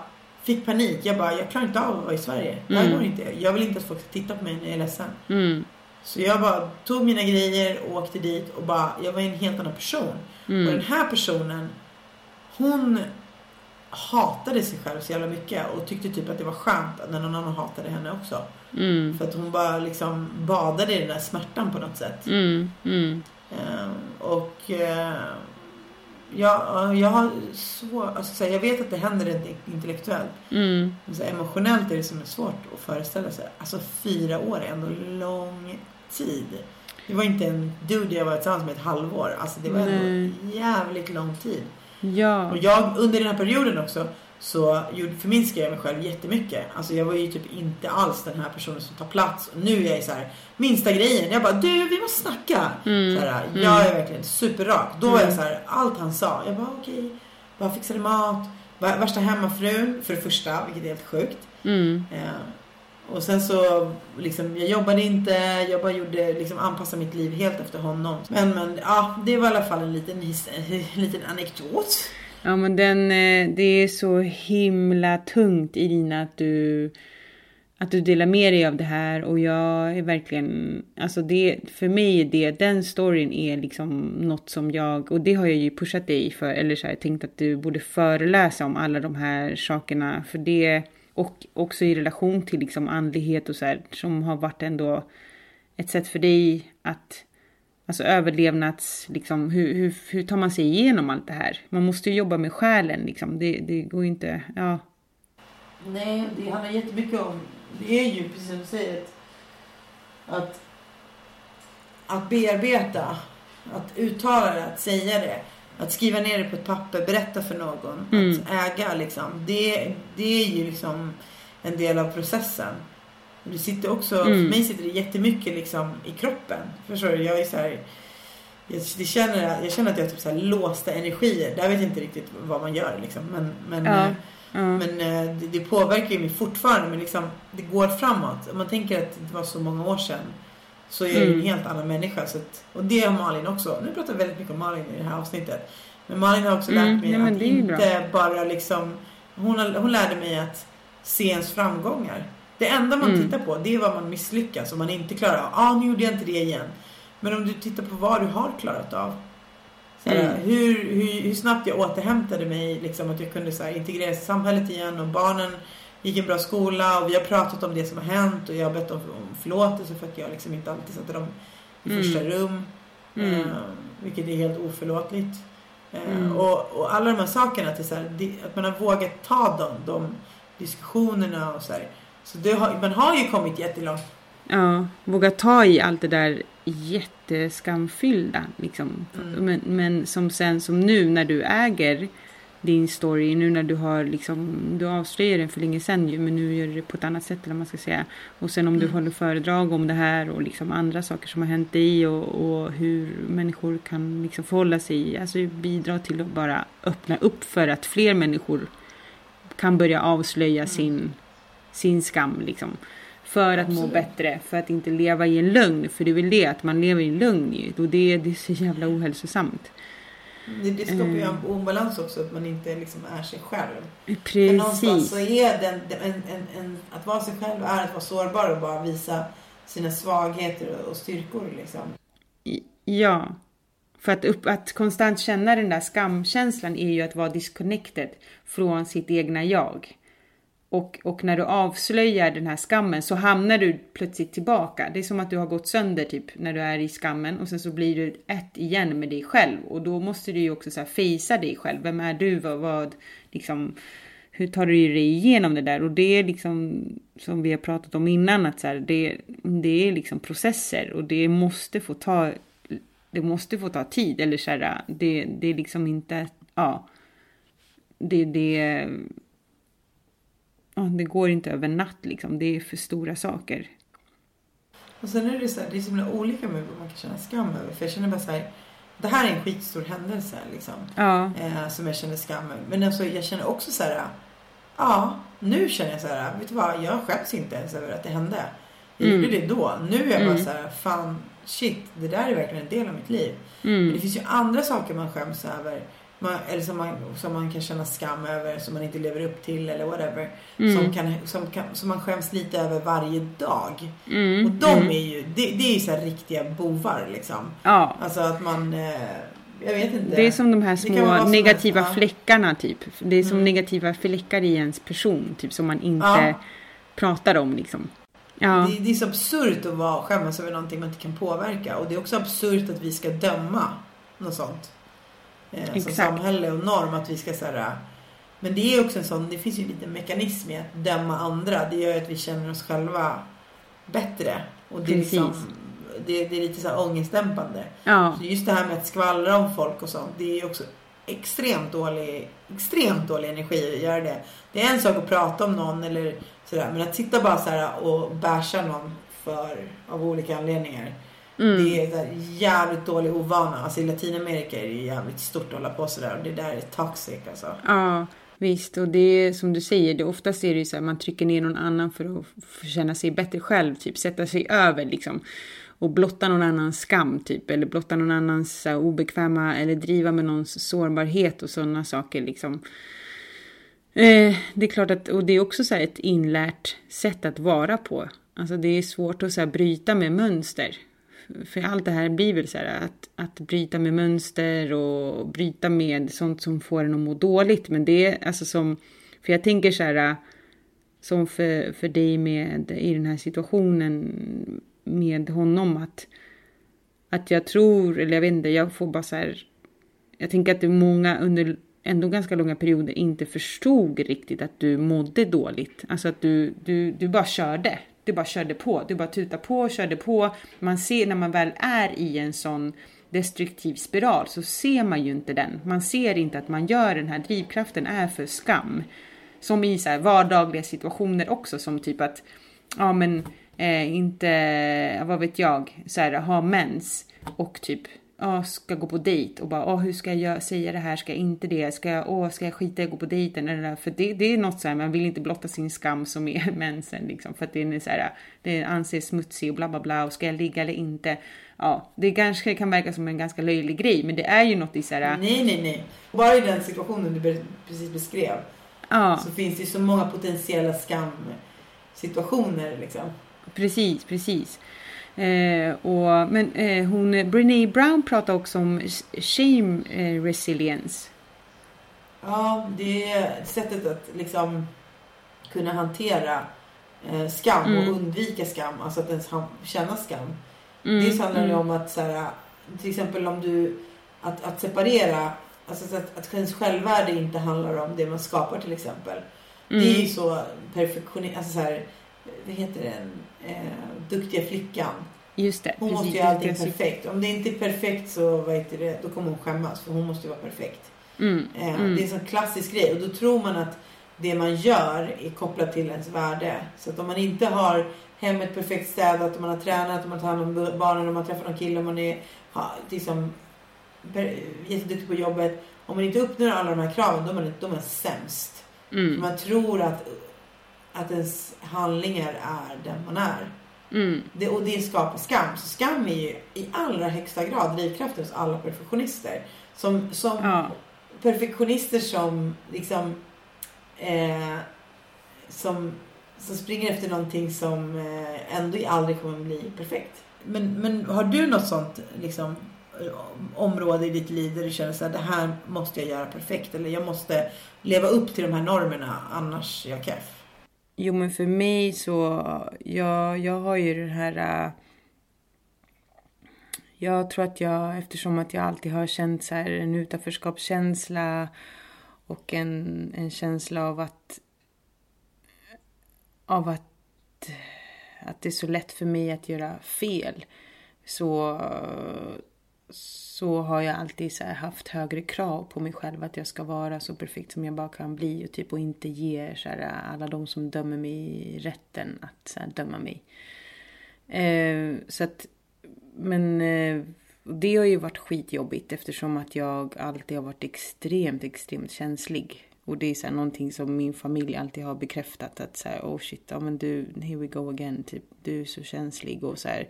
fick panik, jag bara, jag klarar inte av att vara i Sverige. Det här Mm. går inte. Jag vill inte att folk ska titta på mig när jag är ledsen. Mm. Så jag bara tog mina grejer, åkte dit och bara, jag var en helt annan person. Och den Mm. här personen, hon hatade sig själv så jävla mycket och tyckte typ att det var skönt när någon annan hatade henne också. Mm. För att hon bara liksom badade i den där smärtan på något sätt. Mm. Mm. Eh, och eh, jag, jag har så, alltså jag vet att det händer rent intellektuellt. Mm. Men så här, emotionellt är det som är svårt att föreställa sig. Alltså fyra år är ändå lång tid. Det var inte en dude jag var tillsammans med ett halvår. Alltså det var ändå Nej. jävligt lång tid. Ja. Och jag under den här perioden också så förminskade jag mig själv jättemycket. Alltså jag var ju typ inte alls den här personen som tar plats. Och nu är jag så här, minsta grejen. Jag bara, du vi måste snacka. Mm. Så här, jag är verkligen superrak. Då var jag så här, allt han sa. Jag bara okej, bara fixade mat. Värsta hemmafrun för det första, vilket är helt sjukt. Mm. Eh, och sen så, liksom, jag jobbade inte, jag bara gjorde, liksom anpassade mitt liv helt efter honom. Men, men ja, det var i alla fall en liten, en liten anekdot. Ja men den, eh, det är så himla tungt Irina att du, att du delar med dig av det här. Och jag är verkligen, alltså det, för mig är det, den storyn är liksom något som jag, och det har jag ju pushat dig för, eller så här, tänkt att du borde föreläsa om alla de här sakerna. För det, och också i relation till liksom andlighet och så här, som har varit ändå ett sätt för dig att Alltså överlevnads, liksom, hur, hur, hur tar man sig igenom allt det här? Man måste ju jobba med själen liksom. Det, det går ju inte, ja. Nej, det handlar jättemycket om, det är ju precis som du säger att, att bearbeta, att uttala det, att säga det. Att skriva ner det på ett papper, berätta för någon. Mm. Att äga liksom. Det, det är ju liksom en del av processen. Det sitter också, Mm. för mig sitter det jättemycket liksom i kroppen. Förstår du? Jag är så här, jag, det känner, jag känner att jag har typ så här låsta energier. Där vet jag inte riktigt vad man gör liksom. Men, men, Ja, eh, ja. men eh, det, det påverkar ju mig fortfarande. Men liksom, det går framåt. Om man tänker att det var så många år sedan. Så är jag ju en Mm. helt annan människa. Så att, och det har Malin också. Nu pratar jag väldigt mycket om Malin i det här avsnittet. Men Malin har också Mm, lärt mig men att inte bara liksom... Hon, har, hon lärde mig att se ens framgångar. Det enda man Mm. tittar på det är vad man misslyckas och man inte klarar av. Ah, nu gjorde jag inte det igen. Men om du tittar på vad du har klarat av. Så här, Mm. hur, hur, hur snabbt jag återhämtade mig, liksom, att jag kunde så här, integreras i samhället igen och barnen gick en bra skola och vi har pratat om det som har hänt och jag har bett om, om förlåtelse för att jag liksom inte alltid satte dem i Mm. första rum. Mm. Eh, vilket är helt oförlåtligt. Eh, Mm. och, och alla de här sakerna, att, det är så här, det, att man har vågat ta dem, de diskussionerna och så här. Så det har, man har ju kommit jättelångt. Ja, våga ta i allt det där jätteskamfyllda. Liksom. Mm. Men, men som sen, som nu när du äger din story, nu när du har liksom, du avslöjade den för länge sedan ju, men nu gör du det på ett annat sätt eller man ska säga. Och sen om du Mm. håller föredrag om det här och liksom andra saker som har hänt dig och, och hur människor kan liksom förhålla sig, alltså bidra till att bara öppna upp för att fler människor kan börja avslöja sin, sin skam liksom. För att må Absolut. bättre, för att inte leva i en lögn. För det är väl det, att man lever i en lögn ju. Och det, det är så jävla ohälsosamt. Det, det skapar ju en Mm. obalans också, att man inte liksom är sig själv. För någonstans så Precis. är den, en, en, en, att vara sig själv är att vara sårbar och bara visa sina svagheter och, och styrkor liksom. Ja. För att, upp, att konstant känna den där skamkänslan är ju att vara disconnected från sitt egna jag. Och, och när du avslöjar den här skammen så hamnar du plötsligt tillbaka. Det är som att du har gått sönder typ när du är i skammen och sen så blir du ett igen med dig själv. Och då måste du ju också så här fejsa dig själv. Vem är du? Vad, vad, liksom, hur tar du dig igenom det där? Och det är liksom som vi har pratat om innan att så här, det, det är liksom processer och det måste få ta det måste få ta tid eller så här, det, det är liksom inte, ja. Det, det, ja, det går inte över natt liksom. Det är för stora saker. Och sen är det så här, det är så himla olika med vad man kan känna skam över. För jag känner bara så här, det här är en skitstor händelse liksom. Ja, Eh, som jag känner skam över. Men alltså, jag känner också så här, ja, nu känner jag så här, vet du vad, jag skäms inte ens över att det hände. Jag Mm. gjorde det då. Nu är jag bara Mm. så här, fan, shit, det där är verkligen en del av mitt liv. Men mm, det finns ju andra saker man skäms över. Man, eller som man, som man kan känna skam över, som man inte lever upp till eller whatever. Mm. Som, kan, som, kan, som man skäms lite över varje dag. mm, Och de mm. är ju, det, det är ju så riktiga bovar liksom. ja. Alltså att man, eh, jag vet inte. Det är som de här små negativa helst, ja. fläckarna typ. Det är som Mm. negativa fläckar i ens person typ som man inte Ja. pratar om liksom. Ja, Det, det är så absurt att vara, skämmas över någonting man inte kan påverka. Och det är också absurt att vi ska döma något sånt. Eh, som Exakt. samhälle och norm. Att vi ska så här, men det är också en sån, det finns ju en liten mekanism i att döma andra. Det gör ju att vi känner oss själva bättre. Och det är, liksom, det, det är lite så här ångestdämpande. ja, Så just det här med att skvallra om folk och sånt. Det är ju också extremt dålig, extremt dålig energi att göra det. Det är en sak att prata om någon eller sådär. Men att sitta bara så här och basha någon för, av olika anledningar. Mm, Det är här jävligt dålig ovana. Alltså i Latinamerika är det jävligt stort att hålla på sådär. Och det där är toxic alltså. ja. Visst, och det är som du säger, det oftast är det ju så här, man trycker ner någon annan för att känna sig bättre själv, typ sätta sig över liksom. Och blotta någon annans skam typ, eller blotta någon annans här, obekväma, eller driva med någons sårbarhet och sådana saker liksom. Eh, det är klart att, och det är också så här ett inlärt sätt att vara på. Alltså det är svårt att så här bryta med mönster. För allt det här blir väl så här att, att bryta med mönster och bryta med sånt som får en att må dåligt. Men det är alltså som, för jag tänker så här, som för, för dig med i den här situationen med honom att, att jag tror, eller jag vet inte, jag får bara så här, jag tänker att det är många under ändå ganska långa perioder inte förstod riktigt att du mådde dåligt. Alltså att du, du, du bara körde det bara körde på. Det bara tutade på och körde på. Man ser när man väl är i en sån destruktiv spiral så ser man ju inte den. Man ser inte att man gör den här drivkraften är för skam. Som i så här vardagliga situationer också som typ att, ja men eh, inte, vad vet jag, så här, ha mens och typ ja, ska gå på dejt och bara, åh, hur ska jag säga det här, ska jag inte det, ska jag, åh, ska jag skita i att gå på dejten eller För det, det är något så här, man vill inte blotta sin skam som är mensen liksom, för att det är så här, det anses smutsig och bla bla bla och ska jag ligga eller inte? Ja, det kanske kan verka som en ganska löjlig grej, men det är ju något i så här. Nej, nej, nej. Bara i den situationen du precis beskrev. Ja. Så finns det ju så många potentiella skamsituationer liksom. Precis, precis. Eh, och, men eh, hon, Brené Brown pratar också om shame eh, resilience. Ja, det är sättet att liksom kunna hantera eh, skam mm. och undvika skam. Alltså att ens känna skam. Mm. Dels handlar det mm. om att så här, till exempel om du att, att separera, alltså att, att ens självvärde inte handlar om det man skapar till exempel. Mm. Det är ju så perfektionist, alltså så här, vad heter den, eh, duktiga flickan. Just det. Hon precis, måste ju allting perfekt. Om det inte är perfekt så vad heter det, då kommer hon skämmas för hon måste ju vara perfekt. Mm. Eh, mm. Det är en sån klassisk grej och då tror man att det man gör är kopplat till ens värde. Så att om man inte har hemmet perfekt städat, om man har tränat, om man tar hand om barnen, om man träffar någon kille, om man är ha, liksom, jätteduktig på jobbet. Om man inte uppnår alla de här kraven, då är man, då är man sämst. Mm. Man tror att att ens handlingar är den man är. Mm. Det, och det skapar skam. Så skam är ju i allra högsta grad drivkraften hos alla perfektionister. Som, som ja. perfektionister som liksom eh, som, som springer efter någonting som eh, ändå aldrig kommer bli perfekt. Men, men har du något sånt liksom, område i ditt liv där du känner att det här måste jag göra perfekt eller jag måste leva upp till de här normerna annars är jag keff? Jo, men för mig så, jag, jag har ju den här... Äh, jag tror att jag, eftersom att jag alltid har känt så här en utanförskapskänsla och en, en känsla av att av att, att det är så lätt för mig att göra fel. Så så har jag alltid så haft högre krav på mig själv att jag ska vara så perfekt som jag bara kan bli och typ och inte ge så här, alla de som dömer mig rätten att så här, döma mig. Eh, så att, men eh, det har ju varit skitjobbigt eftersom att jag alltid har varit extremt, extremt känslig. Och det är så här någonting som min familj alltid har bekräftat att så här, oh shit, ja men du, here we go again, typ du är så känslig och så här.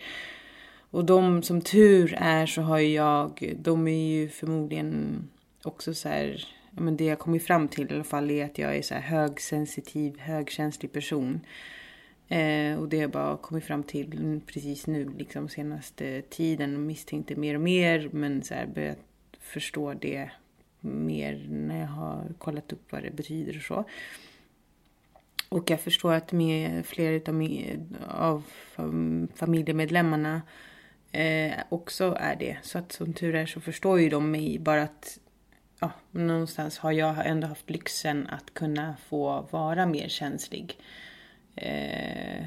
Och de som tur är så har ju jag, de är ju förmodligen också så här, men det jag kommit fram till i alla fall är att jag är så här högsensitiv, högkänslig person. Eh, och det har jag bara kommit fram till precis nu, liksom senaste tiden och misstänkte mer och mer men så här börjat förstå det mer när jag har kollat upp vad det betyder och så. Och jag förstår att med flera av, av familjemedlemmarna eh, också är det. Så att som tur är så förstår ju de mig bara att ja, någonstans har jag ändå haft lyxen att kunna få vara mer känslig. Eh,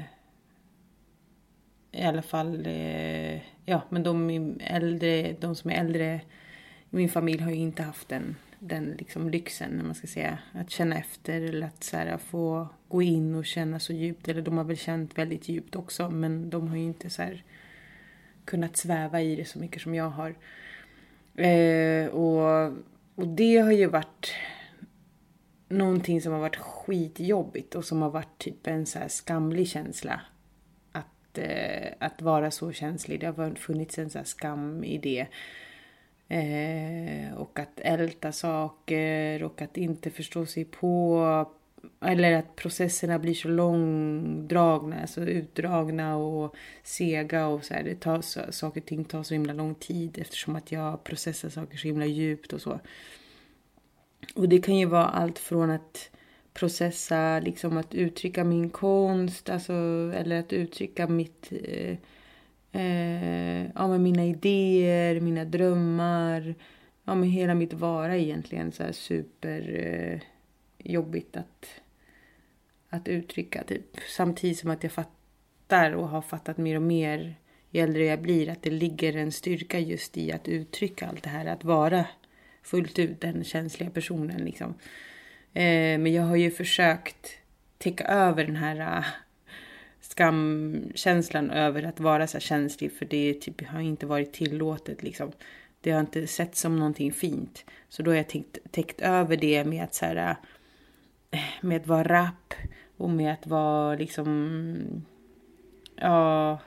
I alla fall, eh, ja men de, äldre, de som är äldre i min familj har ju inte haft den, den liksom lyxen, när man ska säga. Att känna efter eller att så här, få gå in och känna så djupt. Eller de har väl känt väldigt djupt också men de har ju inte så här kunnat sväva i det så mycket som jag har. Eh, och, och det har ju varit någonting som har varit skitjobbigt och som har varit typ en så här skamlig känsla. Att, eh, att vara så känslig. Det har funnits en så här skam i det. Eh, och att älta saker och att inte förstå sig på eller att processerna blir så långdragna, alltså utdragna och sega och så här. Det tar, saker och ting tar så himla lång tid eftersom att jag processar saker så himla djupt och så. Och det kan ju vara allt från att processa, liksom att uttrycka min konst, alltså, eller att uttrycka mitt, eh, eh, ja men mina idéer, mina drömmar, ja men hela mitt vara egentligen så här super eh, jobbigt att, att uttrycka. Typ. Samtidigt som att jag fattar och har fattat mer och mer ju äldre jag blir att det ligger en styrka just i att uttrycka allt det här. Att vara fullt ut den känsliga personen liksom. Eh, men jag har ju försökt täcka över den här äh, skamkänslan över att vara så känslig för det typ, har inte varit tillåtet liksom. Det har inte sett som någonting fint. Så då har jag täckt, täckt över det med att så här, äh, med att vara rapp och med att vara liksom ja,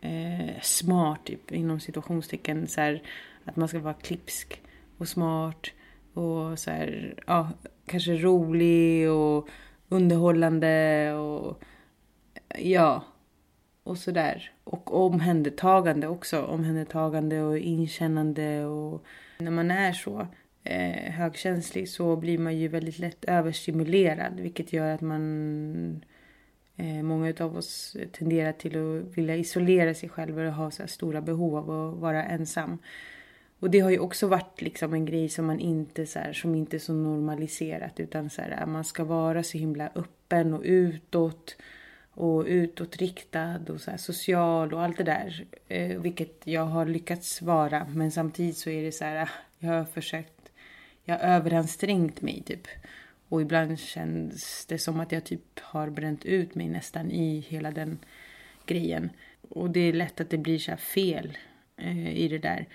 eh, smart typ inom situationstecken så här, att man ska vara klipsk och smart och så här, ja, kanske rolig och underhållande och ja, och sådär. Och omhändertagande också. Omhändertagande och inkännande och när man är så eh, högkänslig så blir man ju väldigt lätt överstimulerad vilket gör att man eh, Många av oss tenderar till att vilja isolera sig själva och ha så stora behov av att vara ensam. Och det har ju också varit liksom en grej som man inte så här, som inte är så normaliserat utan så här, man ska vara så himla öppen och utåt och utåtriktad och så här, social och allt det där. Eh, vilket jag har lyckats vara men samtidigt så är det så här, jag har försökt, jag har överansträngt mig typ. Och ibland känns det som att jag typ har bränt ut mig nästan i hela den grejen. Och det är lätt att det blir så fel eh, i det där.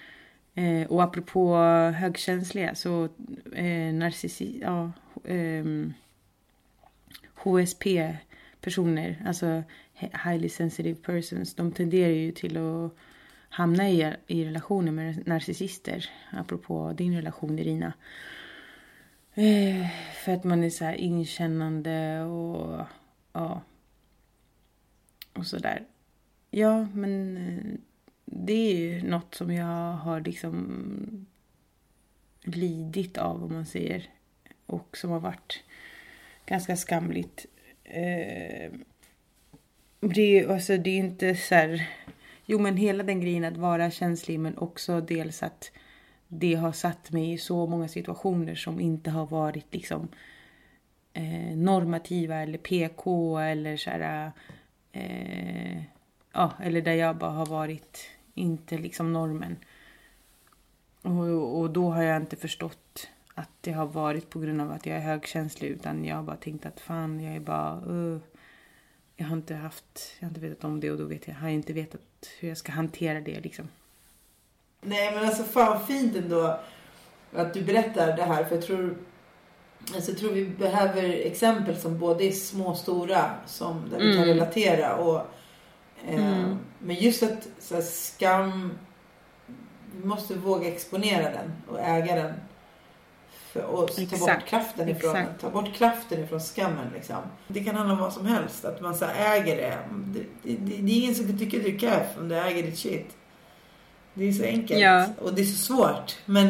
Eh, och apropå högkänsliga så eh, narcissi, ja, eh, HSP personer, alltså highly sensitive persons, de tenderar ju till att hamna i, i relationer med narcissister. Apropå din relation Irina. Eh, för att man är så här inkännande och ja. Och sådär. Ja, men eh, det är ju något som jag har liksom lidit av om man säger. Och som har varit ganska skamligt. Eh, det, är, alltså, det är inte så här... Jo men hela den grejen att vara känslig men också dels att det har satt mig i så många situationer som inte har varit liksom eh, normativa eller PK eller så här, eh, ja, eller där jag bara har varit inte liksom normen. Och, och då har jag inte förstått att det har varit på grund av att jag är högkänslig utan jag har bara tänkt att fan jag är bara uh, jag har inte haft, jag har inte vetat om det och då vet jag, har jag inte vetat hur jag ska hantera det liksom. Nej men alltså fan fint ändå att du berättar det här för jag tror Alltså, jag tror vi behöver exempel som både är små och stora som, där vi kan mm. relatera. Och, eh, mm. Men just att så här, skam, vi måste våga exponera den och äga den. För, och ta bort kraften ifrån den. Ta bort kraften ifrån skammen liksom. Det kan handla om vad som helst. Att man så äger det. Det, det, det. det, är ingen som tycker du är om du äger ditt shit. Det är så enkelt. Ja. Och det är så svårt. Men,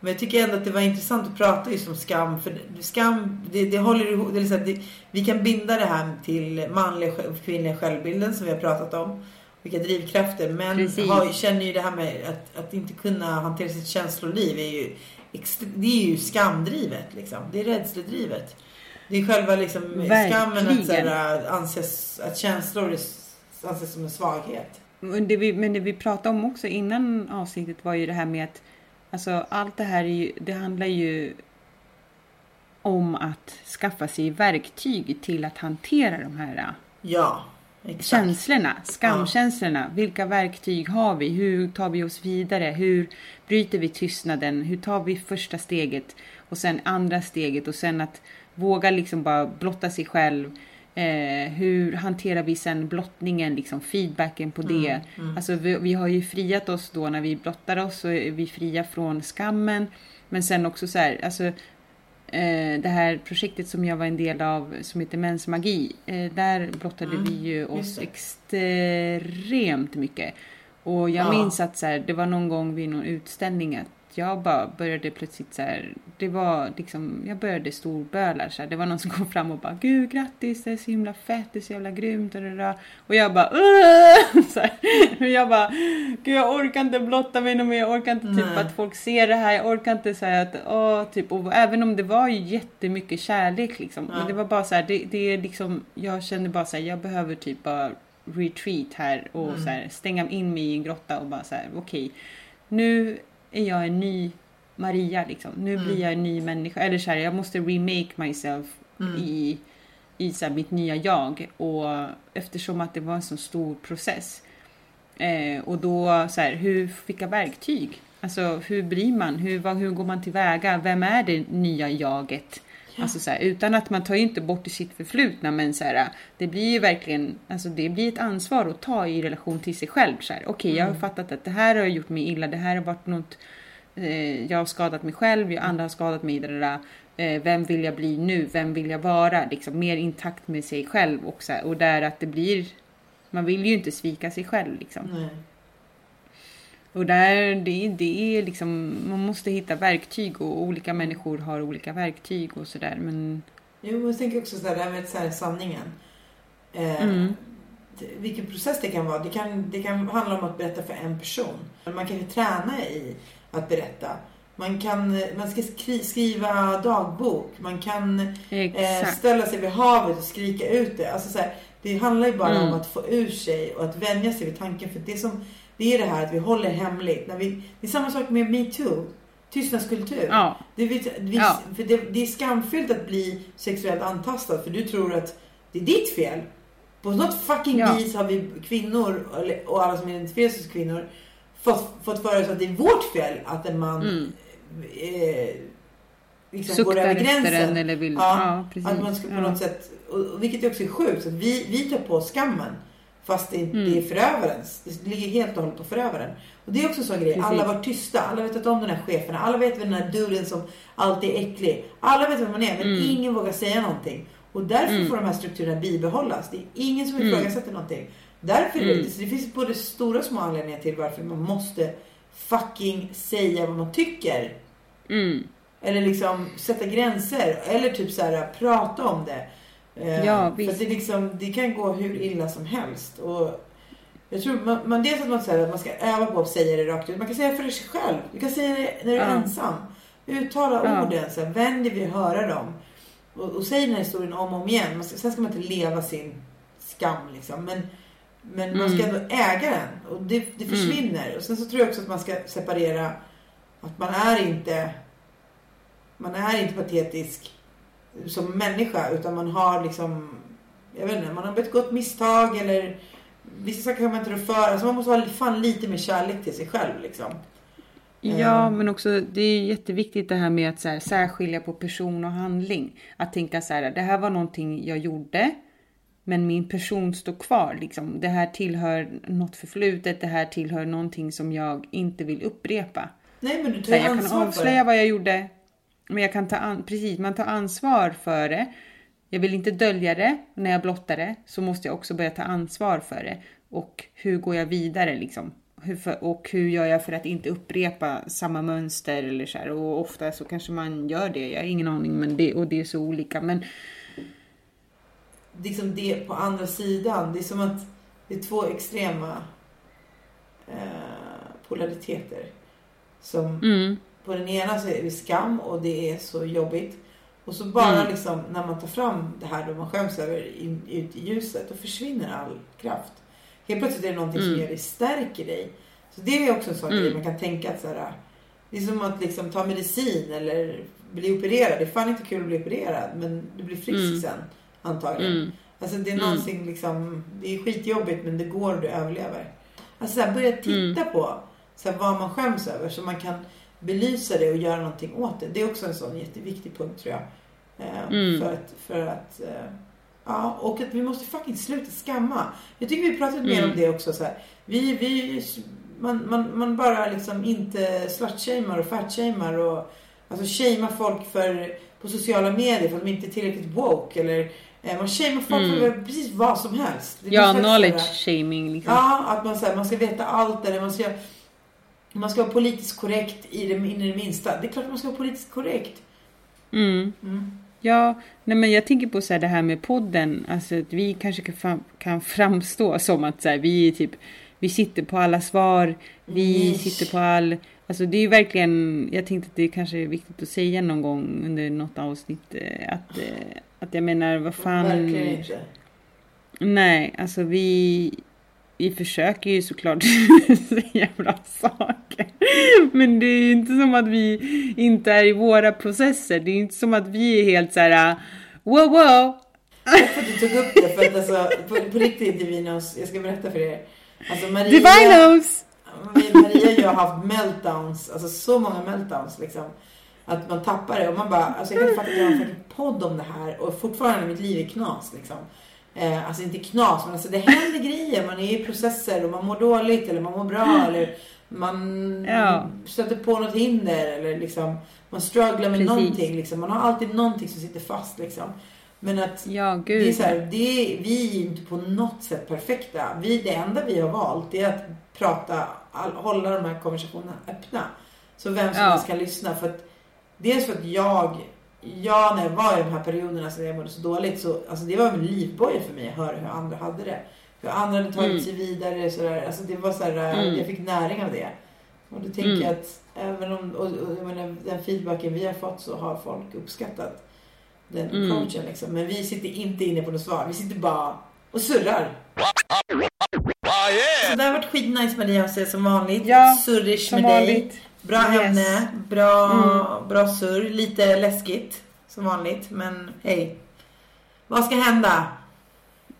men jag tycker ändå att det var intressant att prata just om skam. För skam, det, det håller ihop. Det är så vi kan binda det här till manliga och kvinnliga självbilden som vi har pratat om. Vilka drivkrafter. Men har, känner ju det här med att, att inte kunna hantera sitt känsloliv är ju, det är ju skamdrivet. Liksom. Det är rädsledrivet. Det är själva liksom, skammen att, så här, anses, att känslor anses som en svaghet. Men det, vi, men det vi pratade om också innan avsnittet var ju det här med att alltså, allt det här är ju, det handlar ju om att skaffa sig verktyg till att hantera de här ja, exakt. känslorna, skamkänslorna. Ja. Vilka verktyg har vi? Hur tar vi oss vidare? Hur bryter vi tystnaden? Hur tar vi första steget och sen andra steget och sen att våga liksom bara blotta sig själv Eh, hur hanterar vi sen blottningen, liksom feedbacken på det? Mm, mm. Alltså vi, vi, har ju friat oss då när vi blottar oss så är vi fria från skammen. Men sen också så här, alltså det här projektet som jag var en del av som heter Mensmagi. Eh, där blottade mm, vi ju oss extremt mycket. Och jag ja. minns att så här, det var någon gång vid någon utställning att jag bara började plötsligt så här, det var liksom, jag började storböla så här. Det var någon som kom fram och bara Gud grattis, det är så himla fett, det är så jävla grymt och, det och jag bara så här. Jag bara, Gud jag orkar inte blotta mig mer, jag orkar inte typ Nej. att folk ser det här, jag orkar inte säga att åh, typ, och även om det var ju jättemycket kärlek liksom. Ja. Men det var bara så här, det, det är liksom, jag känner bara så här, jag behöver typ bara retreat här och så här, stänga in mig i en grotta och bara så här, okej, nu är jag en ny Maria liksom. Nu blir jag en ny människa. Eller så här, jag måste remake myself i, i så här, mitt nya jag. Och eftersom att det var en så stor process. Eh, och då så här, hur, vilka verktyg? Alltså hur blir man? Hur, vad, hur går man tillväga? Vem är det nya jaget? Alltså så här, utan att man tar ju inte bort i sitt förflutna men så här, det blir ju verkligen, alltså det blir ett ansvar att ta i relation till sig själv. Okej, jag har fattat att det här har gjort mig illa, det här har varit något, eh, jag har skadat mig själv, jag, andra har skadat mig, där, där, eh, vem vill jag bli nu, vem vill jag vara? Liksom mer intakt med sig själv och, så här, och där att det blir, man vill ju inte svika sig själv liksom. Nej. Och där, det, det är liksom, man måste hitta verktyg och olika människor har olika verktyg och sådär. Men Jo, jag tänker också så här, det här med så här, sanningen. Eh, Mm. vilken process det kan vara. Det kan, det kan handla om att berätta för en person. Man kan ju träna i att berätta. Man kan man ska skri, skriva dagbok. Man kan eh, ställa sig vid havet och skrika ut det. Alltså så här, det handlar ju bara Mm. om att få ur sig och att vänja sig vid tanken. För det, som, det är det här att vi håller hemligt. När vi, det är samma sak med metoo. Tystnadskultur. Ja. Det, vi, vi, Ja. för det, det är skamfyllt att bli sexuellt antastad för du tror att det är ditt fel. På något fucking Ja. vis har vi kvinnor och alla som identifierar sig som kvinnor fått, fått för oss att det är vårt fel att en man Mm. eh, liksom går Suktar över efter gränsen. en eller vill... Ja, Ja. Att man ska på något sätt, och, och vilket också är sjukt, så vi, vi tar på skammen. Fast det, Mm. det är förövarens. Det ligger helt och hållet på förövaren. Och det är också en sån grej. Precis. Alla var tysta. Alla vet att om den här cheferna. Alla vet vem den här duden som alltid är äcklig. Alla vet vem man är. Men Mm. ingen vågar säga någonting. Och därför får de här strukturerna bibehållas. Det är ingen som Mm. ifrågasätter någonting. Därför är det, Mm. så det finns både stora och små anledningar till varför man måste fucking säga vad man tycker. Mm. Eller liksom sätta gränser. Eller typ så här prata om det. Eh, Ja, för visst. att det, liksom, det kan gå hur illa som helst. Och jag tror man, man, dels att man, säger att man ska öva på att säga det rakt ut. Man kan säga det för sig själv. Du kan säga det när du är Ja. ensam. Uttala Ja. orden. Så här, dig vid att höra dem. Och, och säg den här historien om och om igen. Man ska, sen ska man inte leva sin skam liksom. Men, men man ska Mm. ändå äga den. Och det, det försvinner. Och sen så tror jag också att man ska separera att man är inte man är inte patetisk som människa utan man har liksom jag vet inte, man har begått misstag eller vissa saker kan man inte rå för. Alltså man måste ha fan lite mer kärlek till sig själv liksom. Ja, Ehm. men också det är jätteviktigt det här med att så här, särskilja på person och handling. Att tänka så här, det här var någonting jag gjorde, men min person står kvar. Liksom. Det här tillhör något förflutet, det här tillhör någonting som jag inte vill upprepa. Nej men du tar här, jag kan avslöja vad jag gjorde, men jag kan ta an- precis, man tar ansvar för det. Jag vill inte dölja det. När jag blottar det så måste jag också börja ta ansvar för det. Och hur går jag vidare liksom? Hur för, och hur gör jag för att inte upprepa samma mönster eller så här. Och ofta så kanske man gör det. Jag har ingen aning, men det, och det är så olika. Men liksom det på andra sidan. Det är som att det är två extrema eh, polariteter. Som mm, på den ena så är det skam och det är så jobbigt. Och så bara Mm. liksom när man tar fram det här då man skäms över in, ut i ljuset då försvinner all kraft. Helt plötsligt är det någonting som Mm. gör dig stärker dig. Så det är också en sån Mm. grej man kan tänka att så här, det är som att liksom ta medicin eller bli opererad. Det är fan inte kul att bli opererad men du blir frisk Mm. sen antagligen. mm, Alltså det är Mm. någonting liksom, det är skitjobbigt men det går och du överlever. Alltså så här, börja titta Mm. på så här, vad man skäms över så man kan belysa det och göra någonting åt det. Det är också en sån jätteviktig punkt tror jag. Eh, Mm. För att, för att eh, ja, och att vi måste fucking sluta skamma. Jag tycker vi pratat mer Mm. om det också så här. Vi, vi, man, man, man bara liksom inte slutshamear och fatshamear och alltså shamear folk för, på sociala medier för att de inte är tillräckligt woke eller eh, man shamear folk Mm. för precis vad som helst. Det ja, knowledge shaming liksom. Ja, att man, så här, man ska veta allt eller man ska, man ska vara politiskt korrekt i det, in i det minsta. Det är klart man ska vara politiskt korrekt. Mm. Mm. Ja, nej men jag tänker på så här det här med podden, alltså att vi kanske kan, kan framstå som att så här, vi typ, vi sitter på alla svar, vi Nisch. sitter på all, alltså det är ju verkligen, jag tänkte att det kanske är viktigt att säga någon gång under något avsnitt eh, att, eh, att jag menar vad fan, Verkligen inte. Nej, alltså vi, vi försöker ju såklart säga bra saker. Men det är ju inte som att vi inte är i våra processer. Det är ju inte som att vi är helt så här wow wow. Tack för att du tog upp det för att alltså på, på riktigt Divinos, jag ska berätta för er. Alltså Maria, Divinos! Maria och jag har haft meltdowns, alltså så många meltdowns liksom. Att man tappar det och man bara, alltså jag kan inte fatta att jag har en podd om det här och fortfarande mitt liv är knas liksom. Eh, alltså inte knas, men alltså det händer grejer. Man är i processer och man mår dåligt eller man mår bra eller man Ja. stöter på något hinder eller liksom man strugglar med Precis. någonting liksom. Man har alltid någonting som sitter fast liksom. Men att Ja, det är så här, det är, vi är inte på något sätt perfekta. Vi, det enda vi har valt är att prata, hålla de här konversationerna öppna. Så vem som Ja. helst kan lyssna. För att, dels för att jag, jag när jag var i de här perioderna så jag mådde så dåligt så alltså det var en livboj för mig att höra hur andra hade det. Hur andra hade tagit Mm. sig vidare sådär. Alltså det var så här, äh, Mm. jag fick näring av det. Och då tänker Mm. jag att även om, och, och, jag menar, den feedbacken vi har fått så har folk uppskattat den Mm. coachen liksom. Men vi sitter inte inne på något svar. Vi sitter bara och surrar. Så det har varit skitnice med dig Hasse som vanligt. Ja, Surrish som med dig. vanligt. Bra Yes. Mm. ämne, bra, bra surr. Lite läskigt som vanligt. Men hej. Vad ska hända?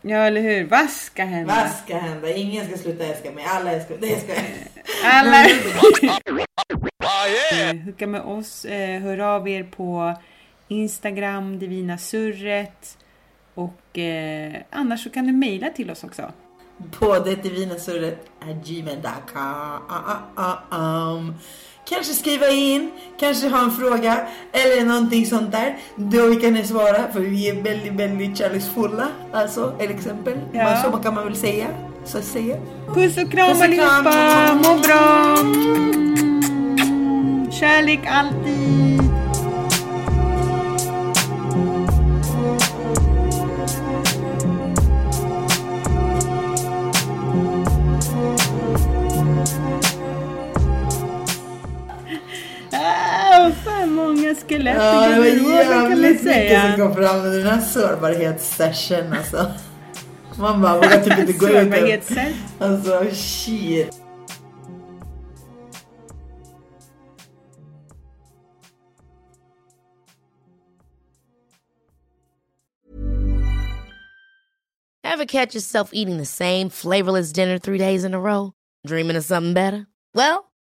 Ja, eller hur? Vad ska hända? Vad ska hända? Ingen ska sluta älska mig. Alla älskar mig. Det ska jag. Alla! Eh, Hooka med oss, eh, hör av er på Instagram, Divina Surret. Och eh, annars så kan du mejla till oss också. På det Kanske skriva in, kanske ha en fråga eller någonting sånt där. Då kan ni svara för vi är väldigt, väldigt kärleksfulla. Alltså, till exempel. Ja. Så kan man väl säga. Så säga. Puss och kram Puss och allihopa! Må bra! Kärlek alltid! Skelett Ja, i det var garderoben kan man jävligt mycket som kom fram under den här sårbarhetssession alltså. Man bara vågar typ inte gå ut. Alltså shit. Ever catch yourself eating the same flavorless dinner three days in a row? Dreaming of something better? Well,